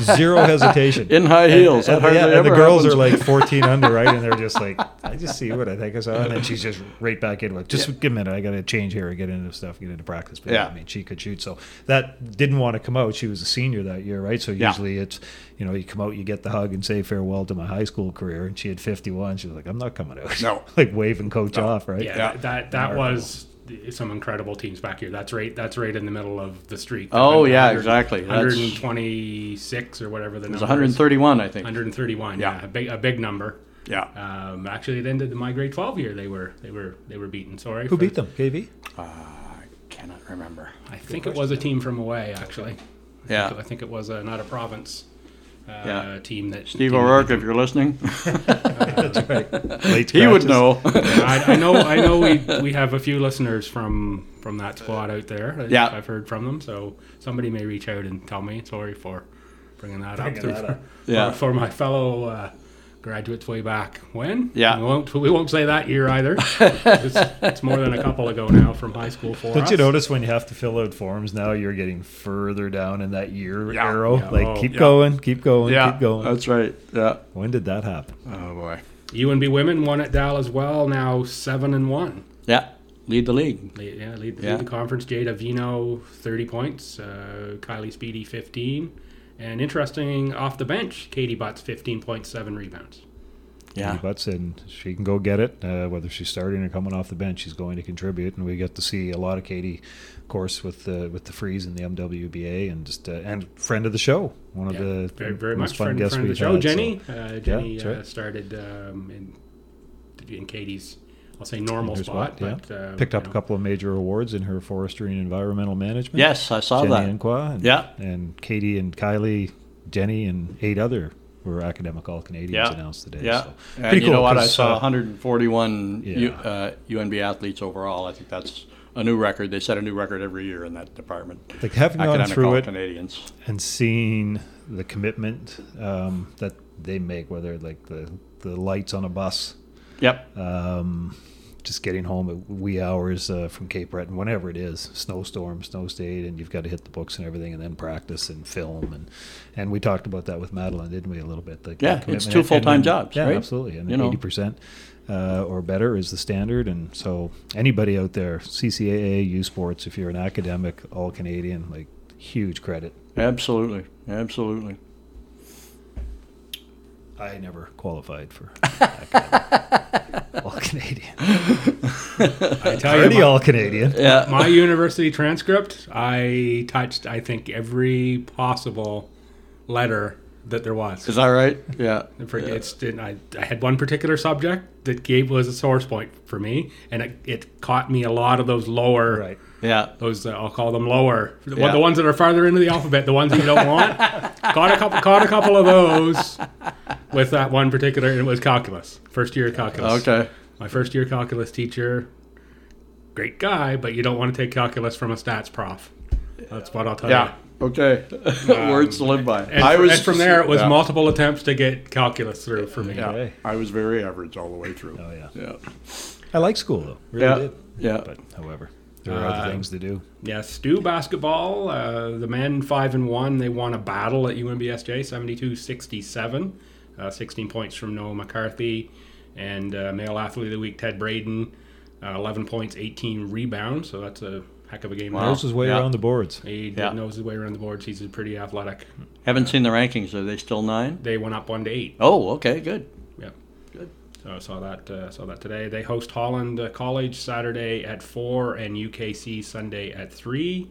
Zero hesitation. In high heels. And, and- yeah, and the girls happens. are like 14 under, right? And they're just like, I just see what I think I saw. And then she's just right back in, it. Just give a minute. I got to change here and get into stuff, get into practice. But Yeah. I mean, she could shoot. So that didn't want to come out. She was a senior that year, right? So Yeah. usually it's, you know, you come out, you get the hug and say farewell to my high school career. And she had 51. She was like, I'm not coming out. No. like waving coach off, right? Yeah, Yeah. that that, that was some incredible teams back here. That's right. That's right in the middle of the streak. Oh, yeah, 100 exactly. That's- 126 or whatever the It was number is. 131, I think. 131. Yeah. Yeah, a big a big number. Yeah. Um, actually, it ended my grade 12 year. They were they were they were beaten. Sorry. Who beat them? KV? I cannot remember. I think it was a team from away. Actually. I Yeah. think, I think it was a, not a province. Uh, Yeah. team that Steve team O'Rourke, if you're listening, That's right. Late he would practice. know. I, I know. I know. We, we have a few listeners from from that squad out there. I- Yeah. I've heard from them. So somebody may reach out and tell me. Sorry for bringing that up. Bringing that for, up. Yeah. For, for my fellow uh, graduates way back when. Yeah. We won't. We won't say that year either. it's, it's more than a couple ago now from high school for Don't us. you notice when you have to fill out forms now, you're getting further down in that year Yeah. arrow? Yeah. Like, Oh, keep yeah. going, keep going, yeah, keep going. that's right. Yeah. when did that happen? Oh boy. UNB women won at Dal as well. Now seven and one. Yeah. Lead the league. Lead, yeah, lead, Yeah. lead the conference. Jada Vino, 30 points. Uh, Kylie Speedy, 15. And interesting, off the bench, Katie Butts, 15.7 rebounds. Yeah. Katie Butts and she can go get it. Uh, whether she's starting or coming off the bench, she's going to contribute, and we get to see a lot of Katie, of course, with the with the freeze and the MWBA, and just uh, and friend of the show, one Yeah, of the very, very most much fun friend, guests friend of the show. had, so- Jenny, uh, Jenny that's uh, right. started um, in, in Katie's, I'll say normal her spot, spot, but uh, Picked up you a couple of major awards in her forestry and environmental management. Yes, I saw Jenny that. Inqua and, Yeah. and Katie and Kylie, Jenny and eight other were academic all Canadians Yeah. announced today. Yeah. so. And Pretty you know what? I saw uh, 141 U, uh, UNB athletes overall. I think that's a new record. They set a new record every year in that department. Like having gone through it Canadians. and seeing the commitment um, that they make, whether like the the lights on a bus, Yep. um, just getting home at wee hours uh, from Cape Breton, whenever it is, snowstorm, snow state, and you've got to hit the books and everything, and then practice and film, and and we talked about that with Madeline, didn't we, a little bit? Like Yeah, it's two full-time jobs, Yeah, right? absolutely, and eighty percent. Uh, or better is the standard, and so anybody out there, CCAA, U Sports, if you're an academic, all Canadian, like huge credit. Absolutely. Absolutely. I never qualified for academic. All Canadian. I tell you, Already my, all Canadian. Yeah. my university transcript, I touched, I think, every possible letter that there was. Is that right? Yeah. For, it's, didn't- I, I had one particular subject that gave was a source point for me, and it, it caught me a lot of those lower, Right. Yeah. those uh, I'll call them lower, the, Yeah. the ones that are farther into the alphabet, the ones you don't want. caught a couple, caught a couple of those with that one particular, and it was calculus, first year calculus. Okay. My first year calculus teacher, great guy, but you don't want to take calculus from a stats prof. That's what I'll tell you. Yeah. you. Okay. Words to live by. And, I was and from there, it was yeah. multiple attempts to get calculus through for me. Yeah. Okay. I was very average all the way through. Oh yeah. Yeah. I like school though. Really Yeah. did. Yeah. But however, there are Uh, other things to do. Yeah, Stu basketball. Uh, the men five and one. They won a battle at UNBSJ, 72-67. Uh, 16 points from Noah McCarthy, and uh, male athlete of the week Ted Braden, uh, 11 points, 18 rebounds. So that's a heck of a game. Wow. Knows his way Yeah. around the boards. He Yeah. knows his way around the boards. He's pretty athletic. Haven't seen the rankings. Are they still nine? They went up one to eight. Oh, okay, good. Yeah. So I saw that uh, saw that today. They host Holland uh, College Saturday at four and UKC Sunday at three.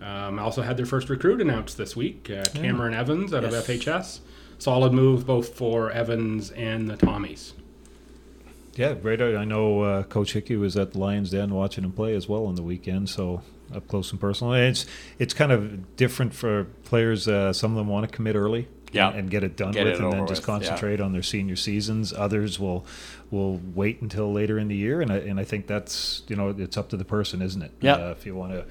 Um, also had their first recruit announced this week, uh, Cameron Evans out Yes. of FHS. Solid move both for Evans and the Tommies. Yeah, great. I know uh, Coach Hickey was at the Lions Den watching him play as well on the weekend, so up close and personal. And it's it's kind of different for players. Uh, some of them want to commit early, Yeah. and get it done Get with, it and then just with, yeah. concentrate on their senior seasons. Others will will wait until later in the year, and I, and I think that's you know it's up to the person, isn't it? Yeah. Uh, if you want to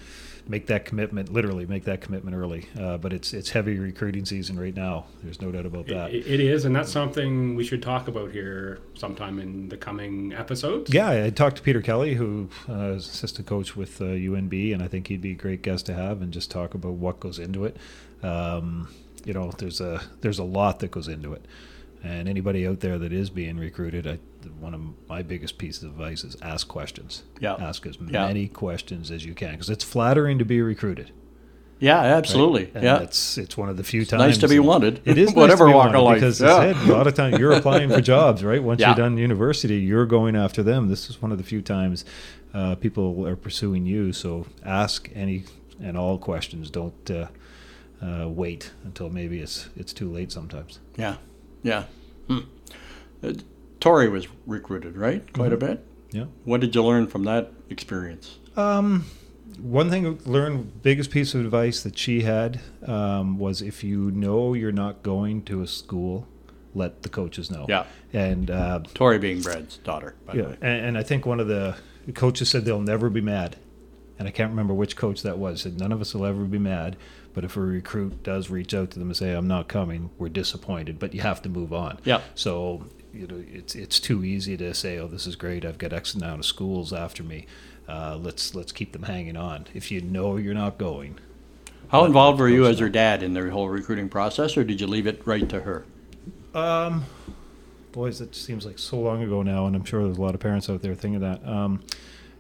make that commitment, literally make that commitment early. Uh, but it's it's heavy recruiting season right now. There's no doubt about that. It, it is, and that's something we should talk about here sometime in the coming episodes. Yeah, I talked to Peter Kelly, who uh, is assistant coach with uh, UNB, and I think he'd be a great guest to have and just talk about what goes into it. Um, you know, there's a there's a lot that goes into it, and anybody out there that is being recruited, I, one of my biggest pieces of advice is ask questions. Yeah. ask as Yeah. many questions as you can because it's flattering to be recruited. Yeah, absolutely. And Yeah. it's it's one of the few times nice to be wanted. It is Whatever nice walk of life. because Yeah. it's it, a lot of times you're applying for jobs, right? Once Yeah. you're done university, you're going after them. This is one of the few times uh, people are pursuing you. So ask any and all questions. Don't uh, uh, wait until maybe it's it's too late. Sometimes. Yeah, yeah. Hmm. Uh, Tori was recruited, right? Quite a bit. Yeah. What did you learn from that experience? Um, one thing I learned, biggest piece of advice that she had um, was if you know you're not going to a school, let the coaches know. Yeah. And uh, Tori being Brad's daughter, by the Yeah, way. and, and I think one of the coaches said they'll never be mad, and I can't remember which coach that was. Said none of us will ever be mad, but if a recruit does reach out to them and say I'm not coming, we're disappointed, but you have to move on. Yeah. So you know it's it's too easy to say oh this is great I've got X amount of schools after me, uh, let's let's keep them hanging on. If you know you're not going, How involved were you as her dad in the whole recruiting process, or did you leave it right to her? Um, boys, it seems like so long ago now, and I'm sure there's a lot of parents out there thinking that. Um,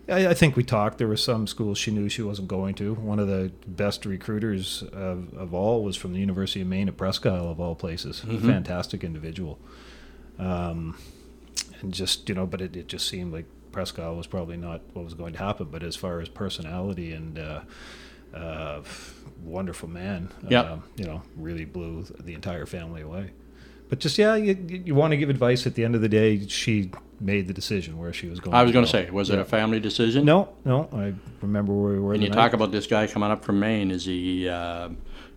I, I think we talked. There were some schools she knew she wasn't going to. One of the best recruiters of, of all was from the University of Maine at Presque Isle, of all places. Fantastic individual. Um, and just you know, but it, it just seemed like Presque Isle was probably not what was going to happen. But as far as personality and uh, uh, wonderful man, Yeah. um, you know, really blew the entire family away. But just yeah, you, you want to give advice. At the end of the day, she made the decision where she was going. I was going to say, was it a family decision? No, no. I remember where we were. And you night. talk about this guy coming up from Maine. Is he uh,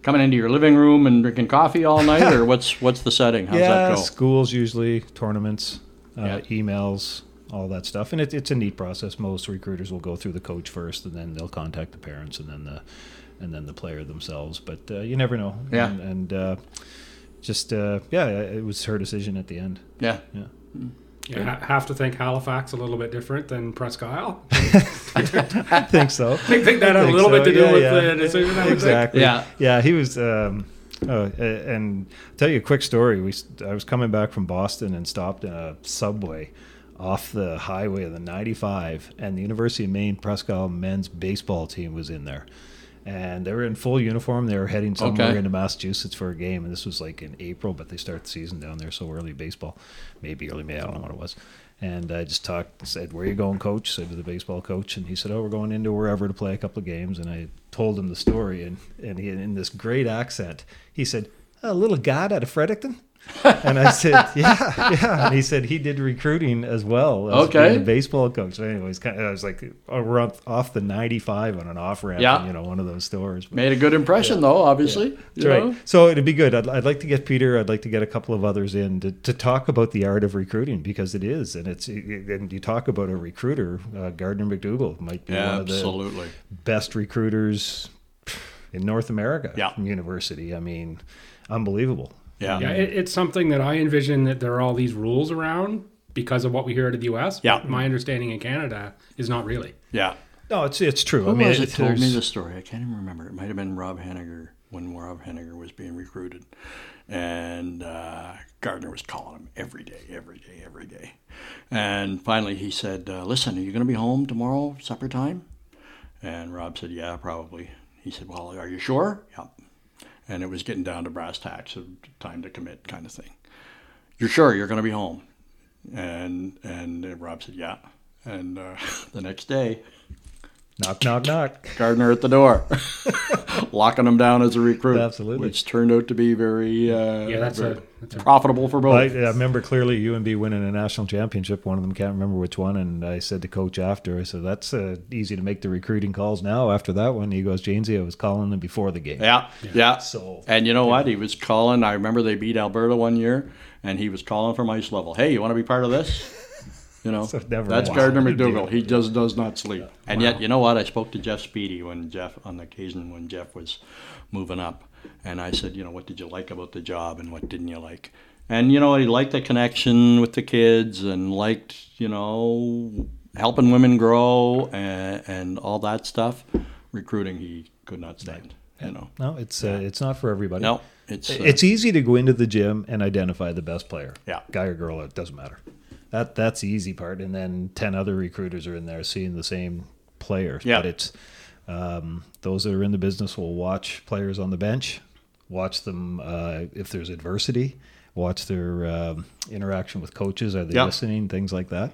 coming into your living room and drinking coffee all night, or what's what's the setting? How's yeah, that go? schools usually tournaments, uh, Yeah. emails, all that stuff, and it, it's a neat process. Most recruiters will go through the coach first, and then they'll contact the parents, and then the and then the player themselves. But uh, you never know. Yeah. and, and uh, just uh, yeah, it was her decision at the end. Yeah. Yeah. You ha- have to think Halifax a little bit different than Presque Isle. I think so. I think that had a think little bit to do yeah, with yeah. the decision. I would think. exactly. Yeah. yeah. He was. Um, oh, and I'll tell you a quick story. We s- I was coming back from Boston and stopped in a subway off the highway of the 95, and the University of Maine Presque Isle men's baseball team was in there. And they were in full uniform. They were heading somewhere Okay. into Massachusetts for a game, and this was like in April, but they start the season down there so early baseball, maybe early May. I don't know what it was. And I just talked, said, "Where you going, coach?" Said to the baseball coach, and he said, "Oh, we're going into wherever to play a couple of games." And I told him the story, and and he, in this great accent, he said, "A little god out of Fredericton." and I said, "Yeah, yeah." And he said he did recruiting as well as Okay. a baseball coach. So anyways, kind of, I was like, oh, we're off, off the 95 on an off ramp, Yeah. you know, one of those stores. But- Made a good impression, though. Obviously. that's right. know? So it'd be good. I'd, I'd like to get Peter. I'd like to get a couple of others in to, to talk about the art of recruiting because it is, and it's and you talk about a recruiter, uh, Gardiner MacDougall might be one of the Absolutely. best recruiters in North America. Yeah. from university. I mean, unbelievable. Yeah. Yeah, it, it's something that I envision that there are all these rules around because of what we hear out of the U.S. Yeah. My understanding in Canada is not really. Yeah. No, it's it's true. Who I mean, was it, it told me the story? I can't even remember. It might have been Rob Hennigar when Rob Hennigar was being recruited, and uh, Gardiner was calling him every day, every day, every day. And finally, he said, uh, "Listen, are you going to be home tomorrow, supper time?" And Rob said, "Yeah, probably." He said, "Well, are you sure?" Yeah. And it was getting down to brass tacks of time to commit kind of thing. You're sure you're going to be home? And and Rob said, "Yeah." And uh, the next day, Knock, knock, knock. Gardiner at the door, locking him down as a recruit. Absolutely. which turned out to be very uh, Yeah, that's very a that's a profitable for both. I, I remember clearly UNB winning a national championship. One of them can't remember which one, and I said to coach after, I said, "That's uh, easy to make the recruiting calls now." After that one, he goes, "Janesy, I was calling them before the game." Yeah, yeah. So And you know what? He was calling. I remember they beat Alberta one year, and he was calling from ice level. Hey, you want to be part of this? You know, So never that's wow. Gardiner Big deal. MacDougall. He just does not sleep. And yet, you know what? I spoke to Jeff Speedy when Jeff, on the occasion when Jeff was moving up, and I said, you know, what did you like about the job, and what didn't you like? And you know, he liked the connection with the kids, and liked, you know, helping women grow, and, and all that stuff. Recruiting, he could not stand. You know, no, it's uh, it's not for everybody. no, it's uh, It's easy to go into the gym and identify the best player. Yeah. Guy or girl, it doesn't matter. That that's the easy part. And then ten other recruiters are in there seeing the same players. Yeah. But it's um, those that are in the business will watch players on the bench, watch them uh, if there's adversity, watch their um, interaction with coaches. Are they Yeah. listening? Things like that.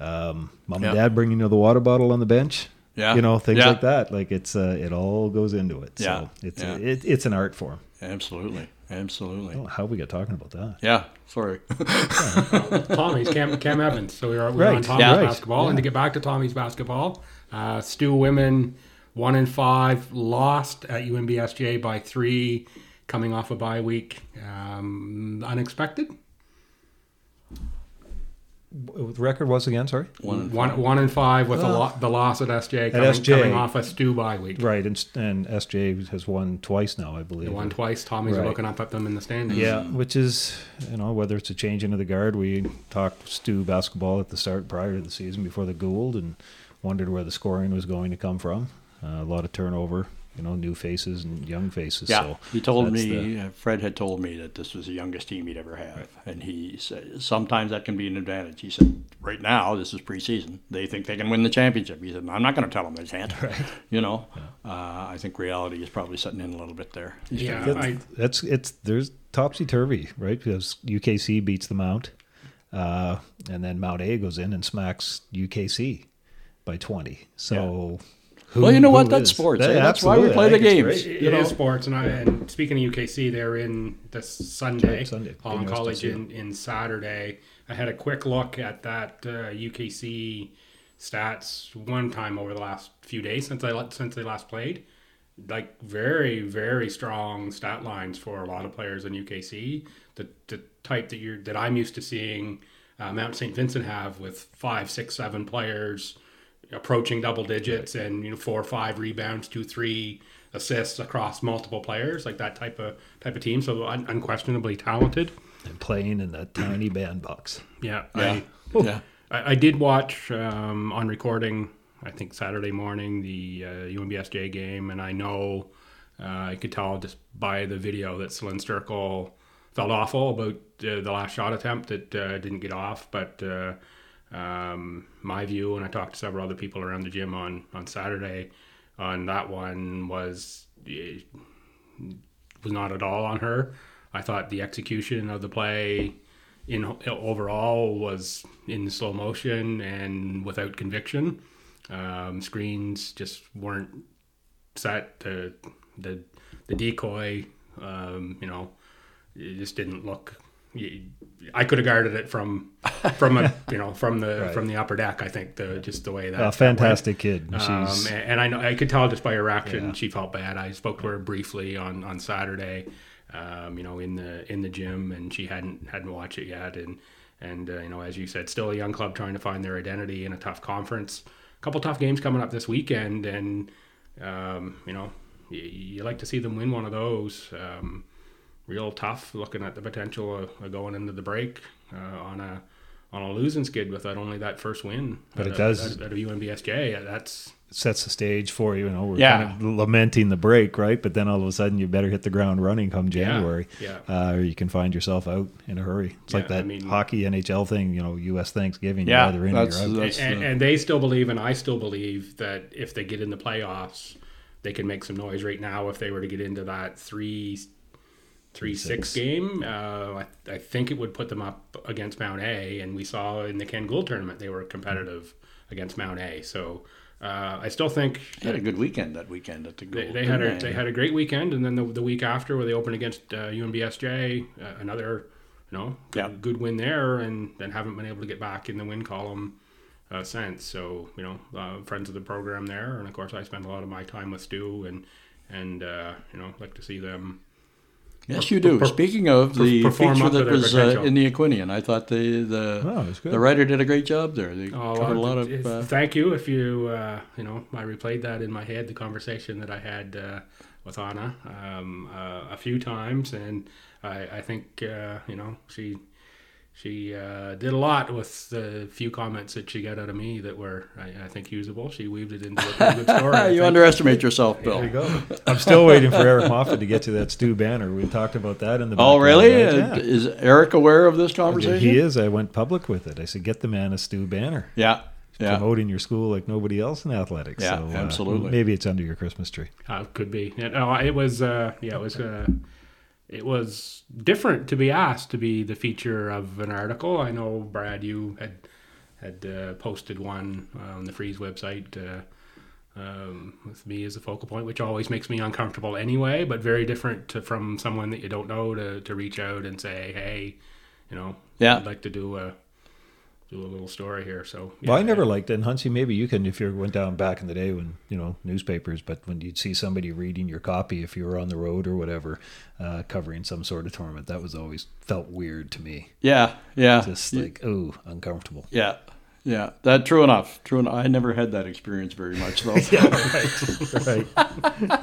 Um, mom Yeah. and dad bringing you the water bottle on the bench. Yeah. You know things like that. Like it's uh, it all goes into it. Yeah. So it's it, it's an art form. Absolutely, absolutely. Oh, how we get talking about that? Yeah, sorry. Tommy's Cam, Cam Evans. So we were, we were on Tommy's Yeah. Right. basketball, and to get back to Tommy's basketball, uh, Stu women one in five lost at UNBSJ by three, coming off a bye week. Um, unexpected. The record was again, sorry. One and five with the, lo- the loss at SJ coming, SJ. coming off a Stu bye week. Right, and and SJ has won twice now, I believe. They won twice. Tommy's Right. looking up at them in the standings. Yeah, which is you know whether it's a change into the guard. We talked Stu basketball at the start prior to the season before the Gould and wondered where the scoring was going to come from. Uh, a lot of turnover, you know, new faces and young faces. Yeah, so he told me, the- uh, Fred had told me that this was the youngest team he'd ever have. And he said, sometimes that can be an advantage. He said, right now, this is preseason. They think they can win the championship. He said, I'm not going to tell them they can't. Right. You know, uh, I think reality is probably setting in a little bit there. Yeah, That's, I, that's it's there's topsy turvy, right? Because UKC beats the Mount, uh, and then Mount A goes in and smacks UKC by twenty. So, who, Well, you know what? That's is? sports, That- eh? That's why we play the think it's games. great. It you know? is sports, and, I, and speaking of UKC, they're in this Sunday, Sunday, Holland College in, in Saturday. I had a quick look at that uh, UKC stats one time over the last few days since I since they last played. Like very very strong stat lines for a lot of players in UKC. The the type that you're that I'm used to seeing uh, Mount St. Vincent have with five, six, seven players approaching double digits and you know four or five rebounds, two, three assists across multiple players, like that type of type of team. So un- unquestionably talented. and playing in that tiny bandbox. Yeah, Yeah. I, yeah. I, I did watch um, on recording. I think Saturday morning the uh, UNBSJ game, and I know uh, I could tell just by the video that Celine Sturkle felt awful about uh, the last shot attempt that uh, didn't get off. But uh, um, my view, and I talked to several other people around the gym on on Saturday, on that one was eh, was not at all on her. I thought the execution of the play in overall was in slow motion and without conviction. Um, screens just weren't set. The the the decoy, um, you know, it just didn't look. I could have guarded it from from a you know from the Right. from the upper deck. I think the just the way that A that fantastic kid. She's Um, and, and I know I could tell just by her reaction Yeah. she felt bad. I spoke to her briefly on on Saturday, um, you know, in the in the gym, and she hadn't hadn't watched it yet. And and uh, you know, as you said, still a young club trying to find their identity in a tough conference. A couple tough games coming up this weekend, and um, you know, you, you like to see them win one of those. Um, real tough, looking at the potential of, of going into the break uh, on a on a losing skid with that only that first win. But it a- does- at, at a UNBSJ. That's sets the stage for you. You know, we're Yeah. kind of lamenting the break, right? But then all of a sudden, you better hit the ground running come January, yeah. Uh, or you can find yourself out in a hurry. It's like Yeah, I that mean- hockey NHL thing, you know, U.S. Thanksgiving. Yeah, you're in that's- or you're out. that's- and, the- and they still believe, and I still believe that if they get in the playoffs, they can make some noise. Right now, if they were to get into that three, three six six. game, uh, I, I think it would put them up against Mount A. And we saw in the Ken Gould tournament they were competitive against Mount A. So uh, I still think They had a good weekend that weekend at the they, they had a they had a great weekend, and then the, the week after, where they opened against uh, UNBSJ, uh, another you know good, Yeah. good win there, and then haven't been able to get back in the win column uh, since. So you know, uh, friends of the program there, and of course, I spend a lot of my time with Stu, and and uh, you know, like to see them. Yes, you do. per- Speaking of per- the perform feature that was uh, in the Aquinian, I thought the the Oh, it was good. the writer did a great job there. They Oh, covered a uh, lot of. it's- Uh, thank you. If you, uh, you know, I replayed that in my head, the conversation that I had uh, with Anna um, uh, a few times, and I, I think, uh, you know, she she uh, did a lot with the few comments that she got out of me that were, I, I think, usable. She weaved it into a pretty good story. You think. underestimate yourself, Bill. There you go. I'm still waiting for Eric Moffat to get to that Stu banner. We talked about that in the. Oh, really? Uh, Yeah. Is Eric aware of this conversation? He is. I went public with it. I said, get the man a Stu banner. Yeah, yeah. Promoting your school like nobody else in athletics. Yeah, so, uh, absolutely. maybe it's under your Christmas tree. Uh, could be. Yeah, no, it was. Uh, yeah, it was. Uh, it was different to be asked to be the feature of an article. I know Brad, you had had uh, posted one on the Freeze website uh, um, with me as a focal point, which always makes me uncomfortable anyway. But very different to, from someone that you don't know to to reach out and say, hey, you know, Yeah. I'd like to do a do a little story here. So Well, I yeah, never liked it. And Huntsy, maybe you can if you went down back in the day when you know newspapers, but when you'd see somebody reading your copy if you were on the road or whatever, uh, covering some sort of tournament, that was always felt weird to me. Yeah, yeah. Just like oh, uncomfortable. Yeah, yeah. That true enough. True enough. I never had that experience very much though. yeah, right.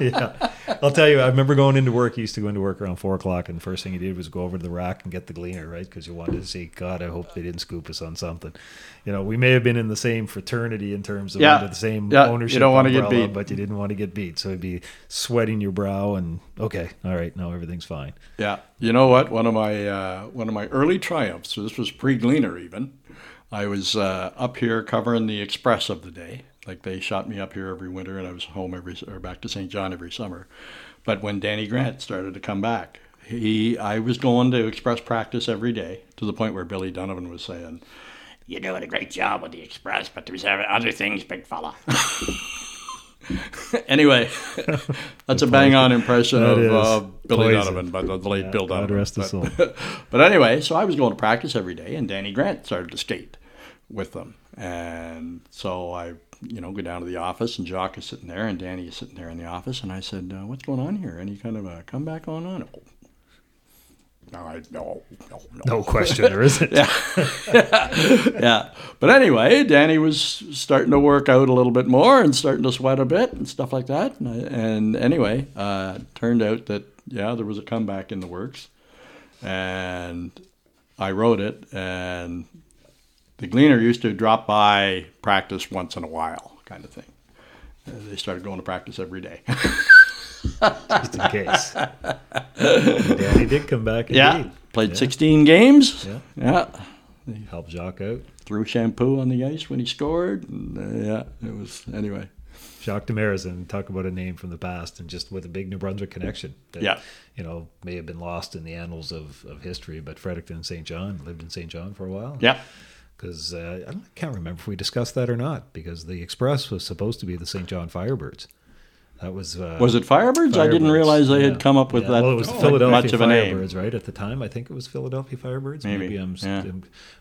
yeah. I'll tell you, I remember going into work. You used to go into work around four o'clock, and the first thing you did was go over to the rack and get the gleaner, right? Because you wanted to see, God, I hope they didn't scoop us on something. You know, we may have been in the same fraternity in terms of Yeah. under the same Yeah, you ownership don't wanna get umbrella, beat. but you didn't want to get beat. So it'd be sweating your brow, and okay, all right, now everything's fine. Yeah, you know what? One of my uh, one of my early triumphs. So this was pre-Gleaner even. I was uh, up here covering the Express of the day. Like they shot me up here every winter, and I was home every or back to Saint John every summer. But when Danny Grant started to come back, he I was going to Express practice every day to the point where Billy Donovan was saying, "You're doing a great job with the Express, but there's other things, big fella." anyway, that's a bang on impression That of uh, Billy poison. Donovan, but the late Yeah, Bill God Donovan. rest his but, but anyway, so I was going to practice every day, and Danny Grant started to skate with them, and so I, you know, go down to the office, and Jock is sitting there, and Danny is sitting there in the office, and I said, uh, "What's going on here? Any kind of a comeback going on?" Oh, no, I, no, no, no. No question, there isn't. yeah. But anyway, Danny was starting to work out a little bit more and starting to sweat a bit and stuff like that. And, I, and anyway, uh, turned out that yeah, there was a comeback in the works, and I wrote it. And the Gleaner used to drop by practice once in a while, kind of thing. Uh, they started going to practice every day. just in case. Danny did come back. yeah, Indeed. played Yeah. 16 games. Yeah. yeah. helped Jacques out. threw shampoo on the ice when he scored. And, uh, yeah, it was anyway. Jacques Demers and talk about a name from the past and just with a big New Brunswick connection. That, Yeah. You know, may have been lost in the annals of, of history, but Fredericton and Saint John lived in Saint John for a while. Yeah, Because uh, I can't remember if we discussed that or not, because the Express was supposed to be the Saint John Firebirds. That was. Uh, was it Firebirds? I didn't realize they yeah. had come up with Yeah, that Well, it was like, Philadelphia much of. Firebirds, right? At the time, I think it was Philadelphia Firebirds. Maybe, I'm, yeah.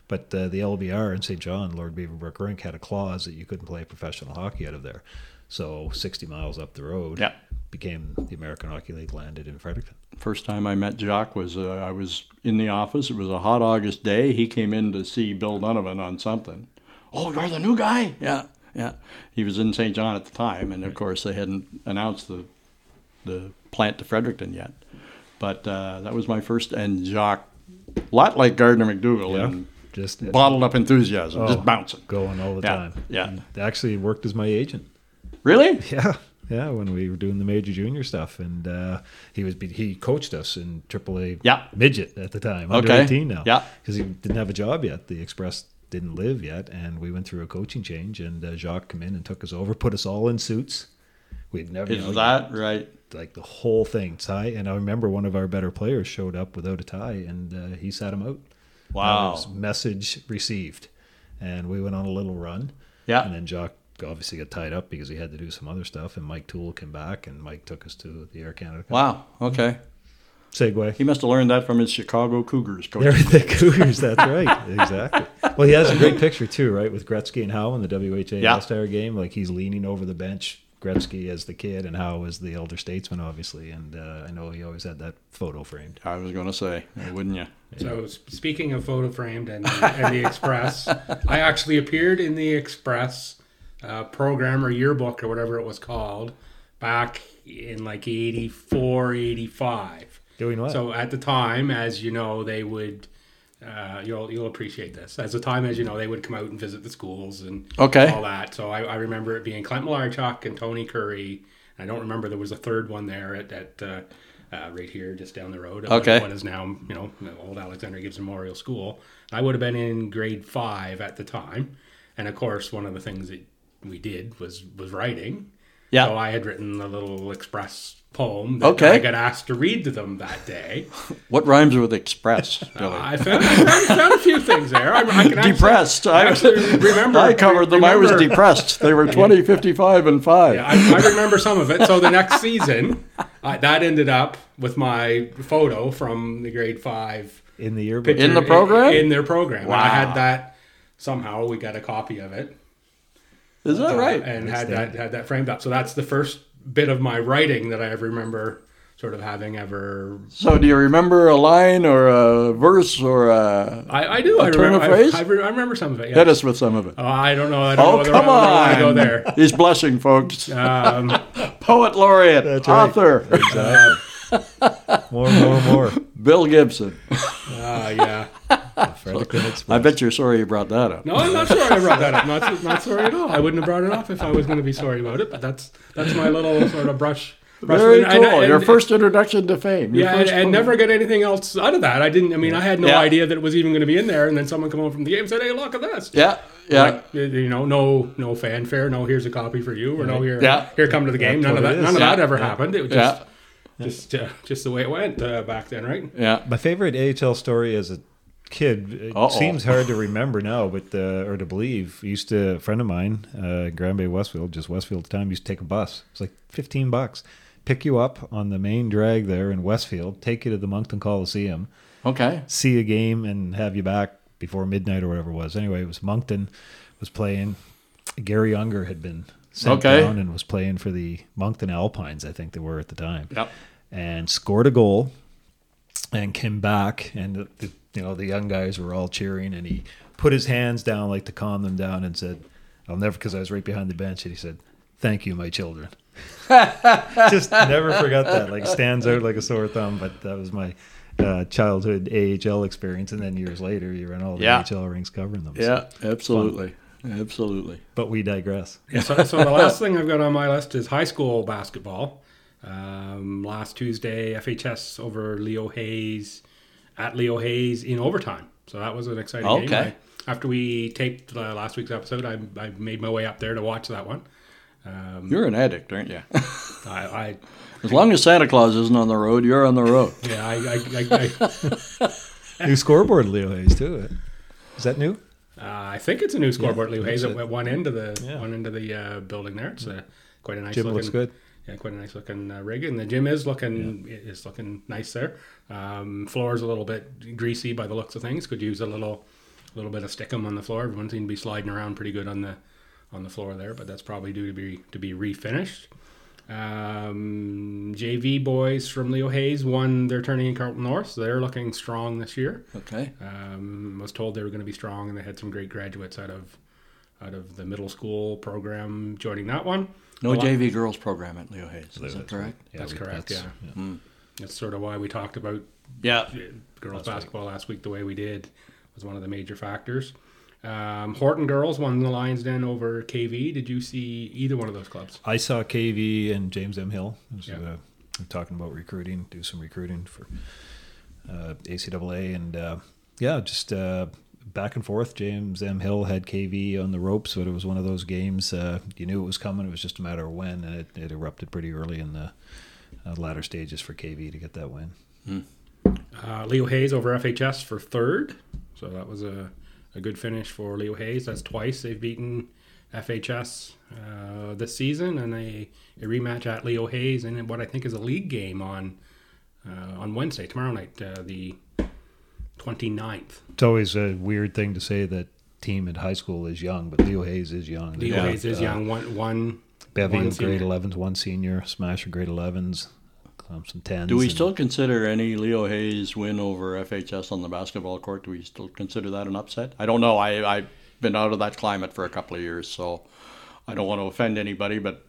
but uh, the LBR in Saint John, Lord Beaverbrook Rink, had a clause that you couldn't play professional hockey out of there. So 60 miles up the road, Yeah. Became the American Hockey League landed in Fredericton. First time I met Jock was uh, I was in the office. It was a hot August day. He came in to see Bill Donovan on something. Oh, you're the new guy? Yeah, yeah. He was in Saint John at the time, and of course they hadn't announced the the plant to Fredericton yet. But uh, that was my first, and Jock, a lot like Gardiner MacDougall Yeah. in just bottled up enthusiasm, Oh. just bouncing. going all the Yeah, time. yeah. He actually worked as my agent. Really? Yeah, yeah. When we were doing the major junior stuff, and uh, he was he coached us in AAA Yeah. midget at the time, under Okay. eighteen now. Yeah. because he didn't have a job yet. The Express didn't live yet, and we went through a coaching change. And uh, Jacques came in and took us over, put us all in suits. We'd never you know, that right? like the whole thing tie. And I remember one of our better players showed up without a tie, and uh, he sat him out. Wow. message received, and we went on a little run. Yeah, and then Jock obviously got tied up because he had to do some other stuff, and Mike Toole came back, and Mike took us to the Air Canada Cup. Wow. Okay. Segue. He must have learned that from his Chicago Cougars coach. There the Cougars, that's right. Exactly. Well, he has a great picture too, right? With Gretzky and Howe in the WHA Yeah. All-Star game. Like he's leaning over the bench, Gretzky as the kid and Howe as the elder statesman, obviously. And uh, I know he always had that photo framed. I was going to say, wouldn't you? So speaking of photo framed and, and the Express, I actually appeared in the Express uh, program or yearbook or whatever it was called back in like 84, 85. Doing what? So at the time, as you know, they would. Uh, you'll you'll appreciate this. As the time as you know, they would come out and visit the schools and Okay. all that. So I, I remember it being Clint Malarchuk and Tony Currie. I don't remember there was a third one there at, at uh, uh, right here, just down the road. at what- Okay. What is now you know old Alexander Gibson Memorial School. I would have been in grade five at the time, and of course, one of the things that we did was was writing. Yeah. So I had written a little express poem that Okay. I got asked to read to them that day. What rhymes with express, Billy? I found, I found, found a few things there. I, I can actually, depressed. I, actually remember. I covered them. I was depressed. They were 20, 55, and 5. Yeah, I, I remember some of it. So the next season, I, that ended up with my photo from the grade five in the yearbook. picture In the program? In, their program, and I had that. Somehow we got a copy of it, Is that right? and had that had that framed up. So that's the first bit of my writing that I ever remember sort of having ever. So, do you remember a line or a verse or a. I, I do. I turn remember. of phrase? I, I, re- I remember some of it. Hit us with some of it. Oh, I don't know. I don't know Oh, whether come I, whether I on. go there. He's blushing, folks. Um, Poet laureate, That's right. author, More, more, more. Bill Gibson. uh, yeah. Fredericton Express. I bet you're sorry you brought that up. No, I'm not sorry I brought that up. Not, not sorry at all. I wouldn't have brought it up if I was going to be sorry about it. But that's that's my little sort of brush. brush Very cool. and- Your first introduction to fame. Your Yeah, and, and never got anything else out of that. I didn't. I mean, I had no Yeah. idea that it was even going to be in there. And then someone come home from the game and said, "Hey, look at this." Yeah, yeah. Like, you know, no, no fanfare. No, here's a copy for you, or no, here, Yeah. here, come to the game. That's None of that. None is. of that ever Yeah. happened. It was Yeah. just, just, uh, just the way it went uh, back then, right? yeah. My favorite AHL story is a kid it Uh-oh. seems hard to remember now, but uh, or to believe. Used to a friend of mine, uh, Grand Bay Westfield, just Westfield at the time, used to take a bus. It's like fifteen bucks, pick you up on the main drag there in Westfield, take you to the Moncton Coliseum, Okay. see a game, and have you back before midnight or whatever it was. Anyway, it was Moncton was playing. Gary Unger had been sent Okay. down and was playing for the Moncton Alpines, I think they were at the time Yep. and scored a goal and came back and the, the, you know the young guys were all cheering and he put his hands down like to calm them down and said i'll never because i was right behind the bench and he said thank you my children just never forgot that like stands out like a sore thumb but that was my uh, childhood AHL experience, and then years later, you're in all the Yeah. AHL rings covering them. So- Yeah, absolutely. Absolutely. but we digress. Yeah, so, so the last thing I've got on my list is high school basketball. Um, last Tuesday, FHS over Leo Hayes at Leo Hayes in overtime. So that was an exciting game. Okay. I, after we taped uh, last week's episode, I, I made my way up there to watch that one. Um, You're an addict, aren't you? I, I As long as Santa Claus isn't on the road, you're on the road. yeah, I, I, I, I, New scoreboard, Leo Hayes too. Is that new? Uh, I think it's a new scoreboard, Leo Hayes, at one end of the Yeah. one end of the uh, building there. It's uh, quite a nice. Gym looking, looks good. Yeah, quite a nice looking uh, rig, and the gym is looking is looking nice there. Um, floor is a little bit greasy by the looks of things. Could use a little a little bit of stickum on the floor. Everyone seemed to be sliding around pretty good on the on the floor there, but that's probably due to be to be refinished. Um, JV boys from Leo Hayes won their turning in Carleton North. So they're looking strong this year. Okay. Um, was told they were going to be strong, and they had some great graduates out of out of the middle school program joining that one. No A JV girls program at Leo Hayes. Is that correct? Yeah, That's we- correct, that's- yeah. That's sort of why we talked about Yeah. girls basketball last week the way we did. was one of the major factors. Um, Horton girls won the Lions Den over KV. Did you see either one of those clubs? I saw KV and James M. Hill. Was, Yeah. uh, talking about recruiting, do some recruiting for uh, ACAA, and uh, yeah, just uh, back and forth. James M. Hill had KV on the ropes, but it was one of those games. Uh, you knew it was coming. It was just a matter of when, and it, it erupted pretty early in the uh, latter stages for KV to get that win. Uh, Leo Hayes over FHS for third. So that was a, a good finish for Leo Hayes. That's twice they've beaten FHS uh, this season, and a, a rematch at Leo Hayes in what I think is a league game on uh, on Wednesday, tomorrow night, uh, the 29th. It's always a weird thing to say that team in high school is young, but Leo Hayes is young. Leo got, Hayes is uh, young. One, one Bevy one of grade senior. 11s, one senior, Smasher grade 11s, Clemson 10s. Do we and- still consider any Leo Hayes win over FHS on the basketball court? Do we still consider that an upset? I don't know. I, I've been out of that climate for a couple of years, so I don't want to offend anybody, but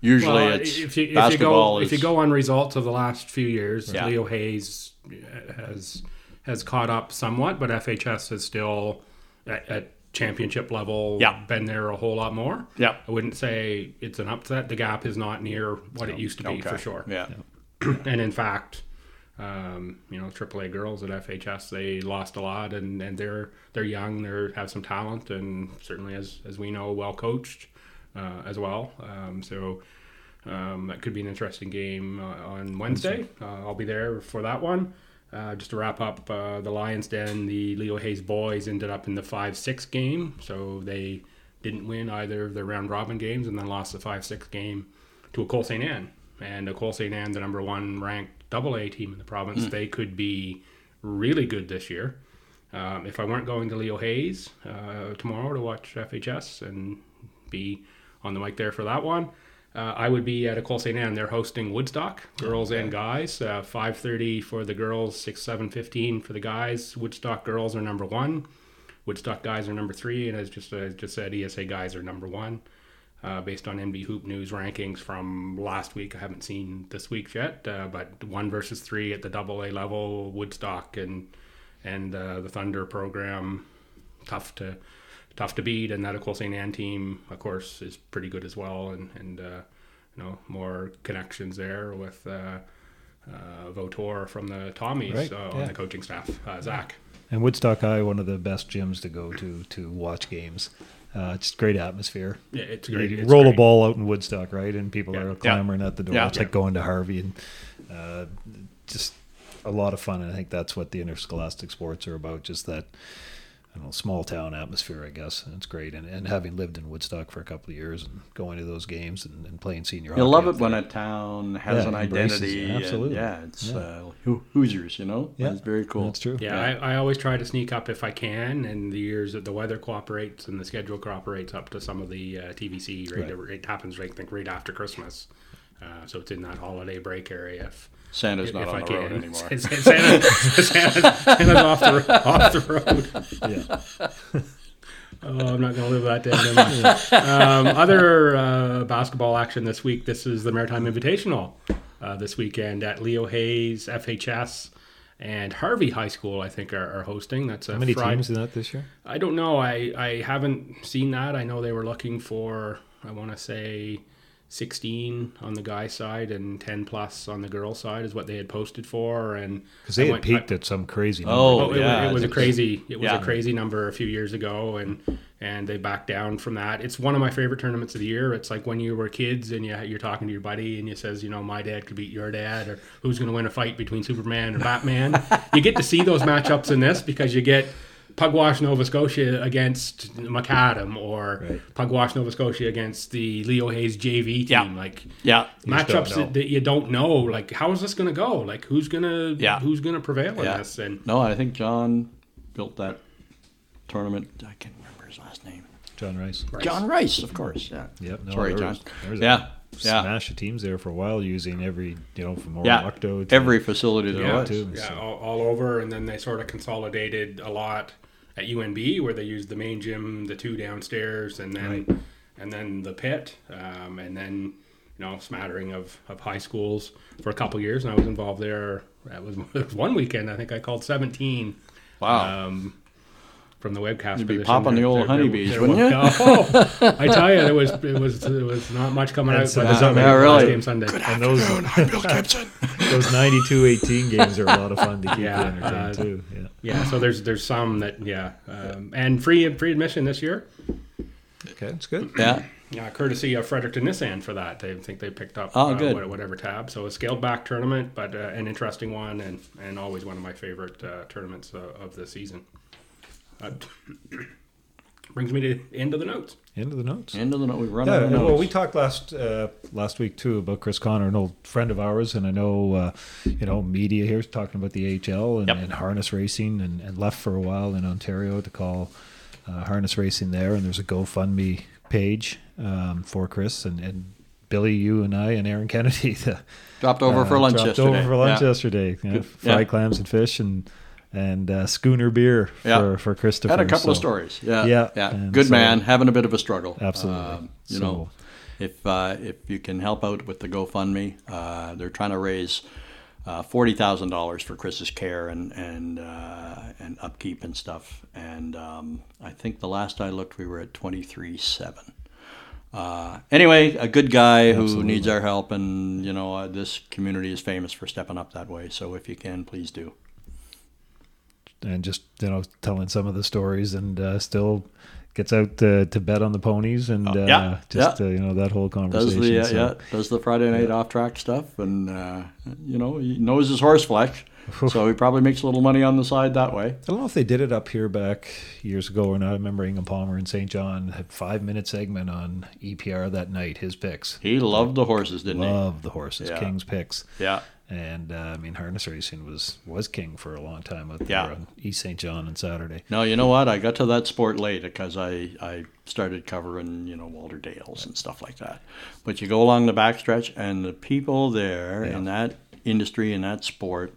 usually Well, it's if you, if you basketball go is if you go on results of the last few years, Yeah. Leo Hayes has has caught up somewhat, but FHS is still at, at championship level. Yeah. been there a whole lot more. yeah. I wouldn't say it's an upset. The gap is not near what it used to be Okay. for sure. Yeah. And in fact, um, you know, AAA girls at FHS they lost a lot, and, and they're they're young, they have some talent, and certainly as as we know, well coached uh, as well. Um, so um, that could be an interesting game uh, on Wednesday. Uh, I'll be there for that one. Uh, just to wrap up, uh, the Lions Den, the Leo Hayes boys ended up in the five six game, so they didn't win either of their round robin games, and then lost the five six game to Ecole St. Anne. And Ecole St. Anne, the number one ranked double A team in the province, they could be really good this year. Um, if I weren't going to Leo Hayes uh, tomorrow to watch FHS and be on the mic there for that one, uh, I would be at Ecole St. Anne. They're hosting Woodstock, girls and guys. Uh, 5.30 for the girls, 6, 7.15 for the guys. Woodstock girls are number one. Woodstock guys are number three. And as just, as just said, ESA guys are number one uh, based on NB Hoop News rankings from last week. I haven't seen this week yet, uh, but one versus three at the double A level, Woodstock and and uh, the Thunder program, tough to tough to beat. And that Ecole St. Anne team, of course, is pretty good as well, and and uh, you know more connections there with. Uh, uh, Votor from the Tommies Right, uh, on the coaching staff, uh, Zach. And Woodstock High, one of the best gyms to go to to watch games. Uh, just great atmosphere. Yeah, it's You great. It's roll a ball out in Woodstock, right? And people Yeah. are clamoring at the door. Yeah. It's like going to Harvey, and uh, just a lot of fun. And I think that's what the interscholastic sports are about. Just that, I don't know, small town atmosphere, I guess. And it's great. And, and having lived in Woodstock for a couple of years and going to those games and, and playing senior You hockey love it when a town has Yeah, an embraces it. identity. and Absolutely. yeah, it's Yeah. Uh, Hoosiers, you know? Yeah. It's very cool. That's true. Yeah, Yeah. I, I always try to sneak up if I can, and the years that the weather cooperates and the schedule cooperates up to some of the uh, TVC. Right, it happens, I think, right after Christmas, uh, so it's in that holiday break area. If, Santa's if not I on the can, road anymore. Santa, Santa, Santa's, Santa's off the off the road. Yeah. Oh, I'm not going to live that down. am um, other uh, basketball action this week. This is the Maritime Invitational uh, this weekend at Leo Hayes, FHS, and Harvey High School. I think are, are hosting. That's a How many Friday. teams in that this year? I don't know. I, I haven't seen that. I know they were looking for, I want to say, 16 on the guy side and 10 plus on the girl side is what they had posted for. And Because they I had went- peaked at some crazy oh, number. Oh, Oh, it, yeah, was, it was a crazy. It was yeah. a crazy number a few years ago, and and they backed down from that. It's one of my favorite tournaments of the year. It's like when you were kids and you, you're talking to your buddy and you says, you know, my dad could beat your dad, or who's going to win a fight between Superman and Batman. you get to see those matchups in this because you get Pugwash Nova Scotia against McAdam, or Right. Pugwash Nova Scotia against the Leo Hayes JV team. Yeah. Like yeah. matchups that, that you don't know. Like how is this going to go? Like who's gonna Yeah. who's gonna prevail in Yeah. this? And No, I think John built that tournament. I can't remember his last name. John Rice. John Rice, of course. Yeah. Yep. No, Sorry, there John. was- there was a Yeah. Yeah. Smash of teams there for a while, using every you know from Yeah. Oromocto to Every facility there yeah, was. too, yeah, so. all, all over. And then they sort of consolidated a lot at UNB, where they used the main gym, the two downstairs, and then Right. and then the pit, um, and then you know smattering of, of high schools for a couple years. And I was involved there. That was, was one weekend. I think I called seventeen. Wow. Um, from the webcast You'd be position. popping the old honeybees, there wouldn't you? Oh, I tell you, there was it was it was not much coming And out. so- by the Yeah, time yeah, the really. last game Sunday. And those, Bill Gibson. those 92-18 games are a lot of fun to keep Yeah, you entertained uh, too. Yeah. Yeah, so there's there's some that yeah, um, and free free admission this year. Okay, that's good. Yeah. Yeah, courtesy of Fredericton Nissan for that. They think they picked up Oh, uh, good. whatever tab. So a scaled back tournament, but uh, an interesting one, and and always one of my favorite uh, tournaments uh, of the season. Uh, brings me to the end of the notes. End of the notes. End of the note. We run Yeah, out of notes. well, notes. we talked last uh, last week too about Chris Connor, an old friend of ours, and I know uh, you know media here is talking about the HL and, Yep. and harness racing, and, and left for a while in Ontario to call uh, harness racing there. And there's a GoFundMe page um, for Chris and, and Billy, you and I and Aaron Kennedy. The, dropped over for uh, lunch dropped yesterday. over for lunch Yeah. yesterday. Yeah, Good. fried Yeah. clams and fish and and uh, schooner beer for Yeah. for Christopher. Had a couple of stories. Yeah. Yeah, Yeah. Good so- man. Having a bit of a struggle. Absolutely. Um, you So- know, if uh, if you can help out with the GoFundMe, uh, they're trying to raise uh, forty thousand dollars for Chris's care and and uh, and upkeep and stuff. And um, I think the last I looked, we were at twenty three seven. Uh, anyway, a good guy who Absolutely. needs our help, and you know uh, this community is famous for stepping up that way. So if you can, please do. And just you know telling some of the stories and uh, still gets out to, to bet on the ponies and uh, Oh, yeah, just yeah. Uh, you know that whole Does conversation. the uh, so- yeah does the Friday night off track stuff, and uh, you know he knows his horse flesh, so he probably makes a little money on the side that way. I don't know if they did it up here back years ago or not. I remember Ingham Palmer in St. John had five minute segment on EPR that night. His picks, He loved the horses, didn't he? love the horses, Yeah. King's picks. Yeah, and uh, I mean harness racing was was king for a long time out Yeah. there on East St. John on Saturday. No, you know what? I got to that sport late because I, I started covering, you know, Walter Dales and stuff like that. But you go along the backstretch, and the people there in that industry, in that sport,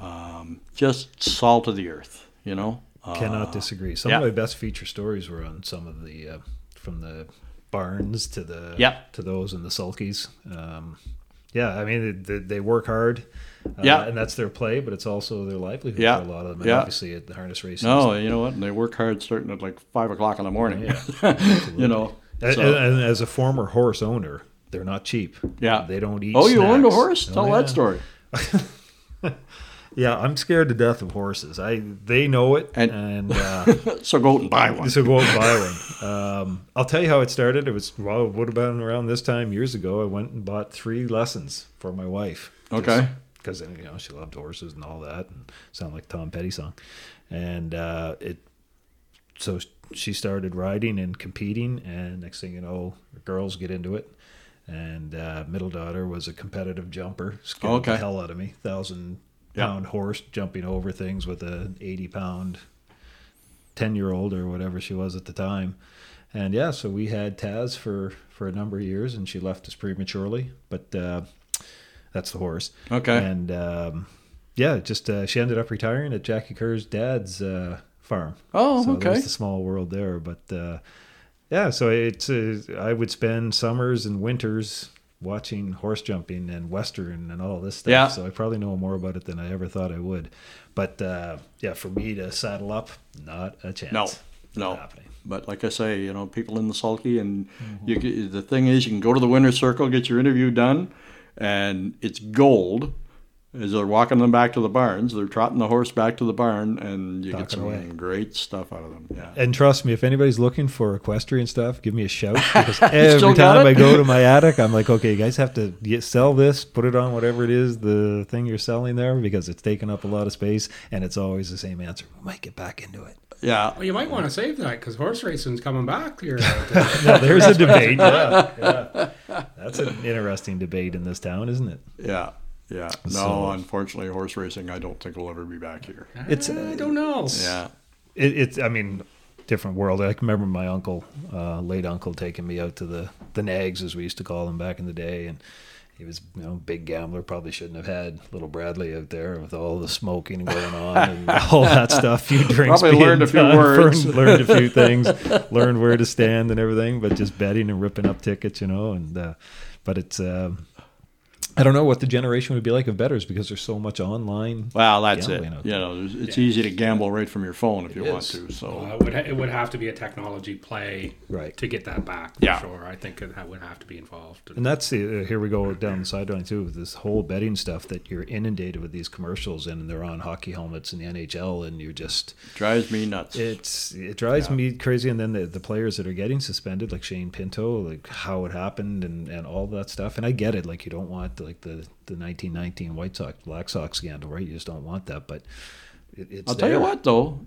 um, just salt of the earth, you know? Cannot Uh, disagree. Some yeah. of my best feature stories were on some of the uh, from the barns to the Yeah. to those and the sulkies. Um, yeah, I mean they, they work hard. Uh, Yeah. and that's their play, but it's also their livelihood Yeah. for a lot of them. And Yeah. obviously at the harness racing. No, you know what? And they work hard starting at like 5 o'clock in the morning, Yeah, you know? So- and as a former horse owner, they're not cheap. Yeah. they don't eat. oh, you owned a snacks. horse? Oh, Tell yeah. that story. Yeah, I'm scared to death of horses. I they know it, And- and, uh, So go out and buy one. So go out and buy one. Um, I'll tell you how it started. It was well, it would have been around this time years ago. I went and bought three lessons for my wife. Okay. Because you know she loved horses and all that, and sound like Tom Petty song, and uh, it. So she started riding and competing, and next thing you know, girls get into it. And uh, middle daughter was a competitive jumper, scared the Okay. hell out of me. Thousand Pound horse jumping over things with an eighty pound 10 year old or whatever she was at the time. And yeah, so we had Taz for, for a number of years and she left us prematurely, but uh, that's the horse. Okay. And um, yeah, just uh, she ended up retiring at Jackie Kerr's dad's uh, farm. Oh, so okay. There's the small world there. But uh, yeah, so it's uh, I would spend summers and winters watching horse jumping and western and all this stuff. Yeah. So I probably know more about it than I ever thought I would. But uh, yeah, for me to saddle up, not a chance. No, no. happening. But like I say, you know, people in the sulky, and Mm-hmm. you get, the thing is, you can go to the winner's circle, get your interview done, and it's gold. As they're walking them back to the barns, they're trotting the horse back to the barn, and you get some away. great stuff out of them. Yeah. And trust me, if anybody's looking for equestrian stuff, give me a shout because every time? I go to my attic, I'm like, okay, you guys have to get, sell this, put it on whatever it is, the thing you're selling there, because it's taking up a lot of space, and it's always the same answer. We might get back into it. Yeah. Well, you might want to save that because horse racing's coming back here. No, there's a debate. Yeah, yeah. That's an interesting debate in this town, isn't it? Yeah. Yeah. No, So- unfortunately, horse racing, I don't think will ever be back here. It's I don't know. Yeah. it, it's I mean different world. I can remember my uncle, uh, late uncle, taking me out to the the nags as we used to call them back in the day, and he was you know big gambler. Probably shouldn't have had little Bradley out there with all the smoking going on and all that stuff. Few drinks, Probably learned a few done, words. learned, learned a few things, learned where to stand and everything. But just betting and ripping up tickets, you know, and uh, but it's. Um, I don't know what the generation would be like of betters because there's so much online. Well, that's it. Gambling You know, there's- it's easy to gamble right from your phone if you It want to. So Well, it would ha- it would have to be a technology play Right. to get that back. For Yeah. sure. I think it ha- would have to be involved. And that's the, uh, here we go down the sideline too with this whole betting stuff that you're inundated with these commercials and they're on hockey helmets in the NHL and you're just drives me nuts. it's it drives me crazy and then the, the players that are getting suspended like Shane Pinto like how it happened and, and all that stuff and I get it like you don't want like the the 1919 White Sox Black Sox scandal right you just don't want that but it, it's I'll tell you what, though,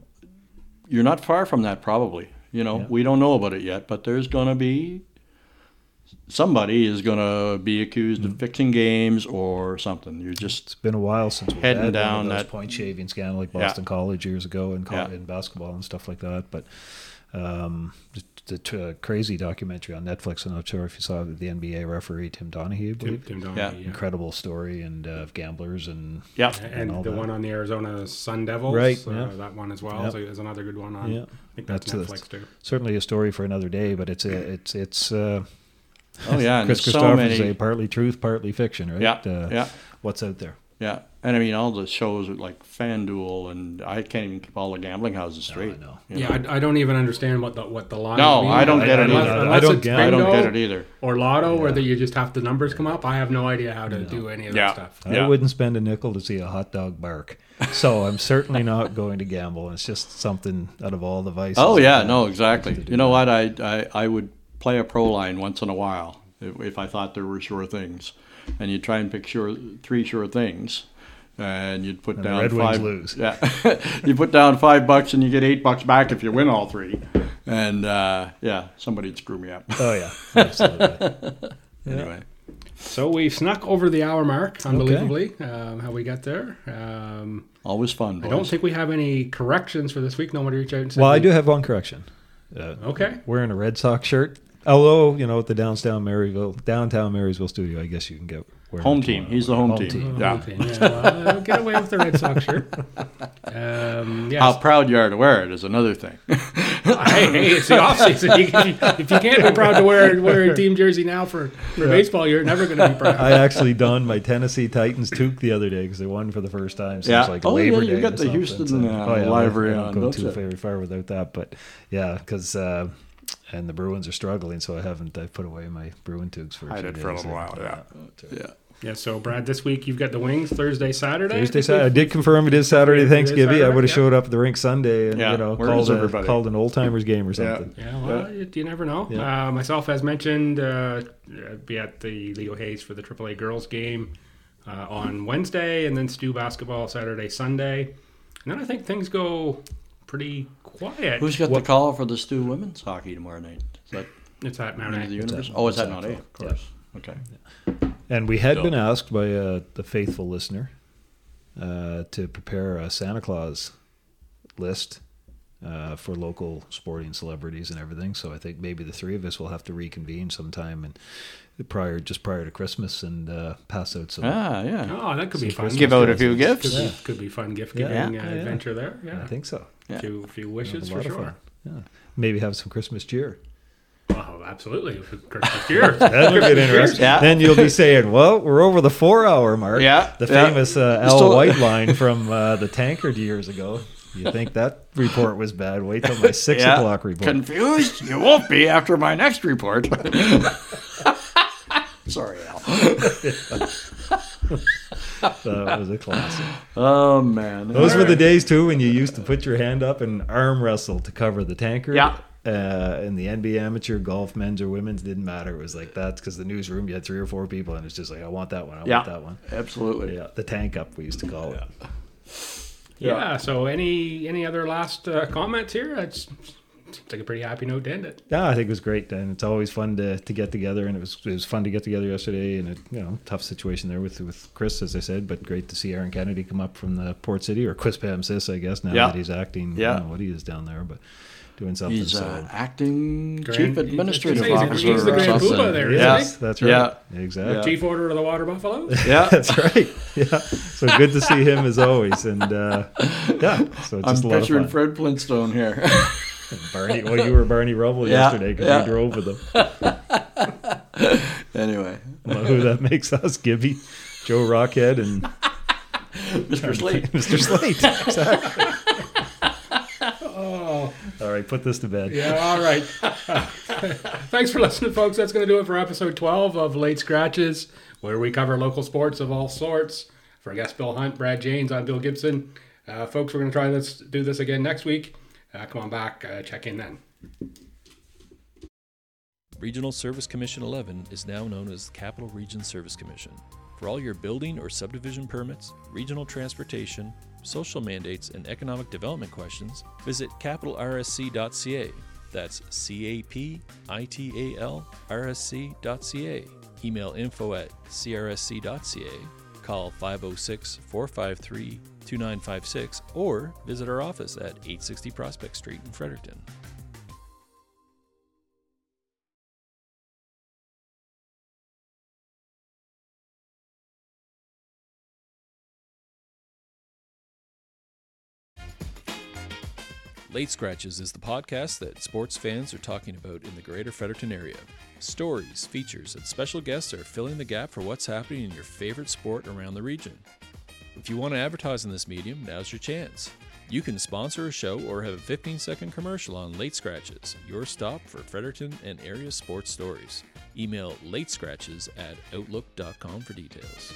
you're not far from that. Probably. You know, Yeah. we don't know about it yet, but there's going to be somebody is going to be accused Mm-hmm. of fixing games or something. You're just It's been a while since we've Heading down one of those that- point shaving scandal like Yeah. Boston College years ago in, Yeah. in basketball and stuff like that. But um, the, the uh, crazy documentary on Netflix. I'm not sure if you saw the NBA referee Tim Donahue, Tim, believe. Tim Donaghy, Yeah. yeah. Incredible story and uh, of gamblers and yeah. And, all the that. one on the Arizona Sun Devils, Right, uh, yeah. that one as well Yep. is, is another good one on. Yeah. I think that's, That's- Netflix too. certainly a story for another day. But it's a, it's it's uh, Oh yeah, Chris there's so Christopher many. say partly truth, partly fiction, right? Yeah, Uh, yeah, What's out there? yeah. And I mean, all the shows with like FanDuel and I can't even keep all the gambling houses straight. I know. Yeah, know. I, I don't even understand what the what the line. No, mean. I don't get it unless, either. Unless I don't it's get- I don't get it either. Or lotto, where Yeah. that you just have the numbers come up. I have no idea how to do any of Yeah. that stuff. I Yeah. wouldn't spend a nickel to see a hot dog bark. So I'm certainly not going to gamble. It's just something out of all the vices. Oh yeah, no, exactly. You know what? I, I I would play a pro line once in a while if, if I thought there were sure things, and you try and pick sure three sure things, and you'd put And the down Red Wings five. lose. Yeah, you put down five bucks and you get eight bucks back if you win all three, and uh, yeah, somebody'd screw me up. Oh yeah, absolutely. anyway, So we snuck over the hour mark, unbelievably. Um, how we got there. Um, always fun. I don't think we have any corrections for this week. Nobody reached out and said. well, I do have one correction. Uh, Okay. wearing a Red Sox shirt. Although you know, at the downtown Maryville, downtown Marysville studio, I guess you can get Home team. tomorrow. He's the home team. Oh, Yeah. okay. yeah well, uh, get away with the Red Sox shirt. Um, yes. How proud you are to wear it is another thing. hey, hey, it's the off season. You, if, you, if you can't be proud to wear wear a team jersey now for, for baseball, you're never going to be proud. I actually donned my Tennessee Titans toque the other day because they won for the first time since Yeah. like Oh, yeah, you Day. got the. Houston, So- uh, oh, yeah, livery I don't on, go don't too you? very far without that, but yeah, because uh, and the Bruins are struggling, so I haven't. I put away my Bruin toques for a I few did for a little while, yeah. Yeah. Yeah, so Brad, this week you've got the Wings Thursday, Saturday. Thursday, Saturday. I did confirm it is Saturday It is Thanksgiving. I would have yeah. showed up at the rink Sunday and Yeah, you know called a, everybody? called an old timers game or something. Yeah, well, you, you never know. Yeah. Uh, myself, as mentioned, uh, I'd be at the Leo Hayes for the AAA girls game uh, on Wednesday, and then Stu basketball Saturday, Sunday, and then I think things go pretty quiet. Who's got the call for the Stu women's hockey tomorrow night? Is that it's at Mount Into the A. universe? at- Oh, is it's that at not A? Of course. Okay. And we had So- been asked by uh, the faithful listener uh, to prepare a Santa Claus list uh, for local sporting celebrities and everything. So I think maybe the three of us will have to reconvene sometime and prior, just prior to Christmas, and uh, pass out some. Ah, yeah. Oh, that could be fun. Give out a few Could gifts. could be fun gift giving Yeah, uh, adventure there. Yeah, I think so. Yeah. a few, few wishes a for sure. Yeah. Maybe have some Christmas cheer. Oh, absolutely. Christmas year. That'll get interesting. Yeah. Then you'll be saying, "Well, we're over the four-hour mark." Yeah, The yeah. famous uh, Al Still- White line from uh, the tankard years ago. You think that report was bad? Wait till my six Yeah. o'clock report. Confused? You won't be after my next report. Sorry, Al. that was a classic. Oh man. Those were the days too when you used to put your hand up and arm wrestle to cover the tankard. Yeah. Uh, in the NBA amateur golf, men's or women's didn't matter. It was like that's because the newsroom you had three or four people, and it's just like I want that one, I Yeah. want that one. Absolutely. Yeah, the tank up we used to call it. Yeah. So, any any other last uh, comments here? It's seems like a pretty happy note to end it. Yeah, I think it was great, and it's always fun to, to get together. And it was it was fun to get together yesterday, and a you know tough situation there with with Chris, as I said, but great to see Aaron Kennedy come up from the Port City or Quispamsis, I guess now Yeah. that he's acting. Yeah. don't know what he is down there, but doing something. He's so. uh, acting Grand- chief administrative he's- officer. he's the grand something. poobah there, yeah. isn't That's right. Yeah. Exactly. Yeah. Chief order of the Water Buffaloes. Yeah. That's right. Yeah. So good to see him as always, and uh, yeah. So it's I'm just a lot of picturing fun. Fred Flintstone here. Barney, well, you were Barney Rubble Yeah, yesterday because yeah. you drove with him. anyway. know who that makes us, Gibby, Joe Rockhead, and Mr. Slate. Mr. Slate. Exactly. All right, put this to bed. Yeah, all right. Thanks for listening, folks. That's going to do it for episode 12 of Late Scratches, where we cover local sports of all sorts. For guest Bill Hunt, Brad Janes, I'm Bill Gibson. Uh, folks, we're going to try this, do this again next week. Uh, come on back, uh, check in then. Regional Service Commission 11 is now known as the Capital Region Service Commission. For all your building or subdivision permits, regional transportation, social mandates, and economic development questions, visit capitalrsc.ca. That's C A P I T A L R S C.ca. Email info at crsc.ca. Call 506 453 2956 or visit our office at 860 Prospect Street in Fredericton. Late Scratches is the podcast that sports fans are talking about in the greater Fredericton area. Stories, features, and special guests are filling the gap for what's happening in your favorite sport around the region. If you want to advertise in this medium, now's your chance. You can sponsor a show or have a 15 second commercial on Late Scratches, your stop for Fredericton and area sports stories. Email latescratches at outlook.com for details.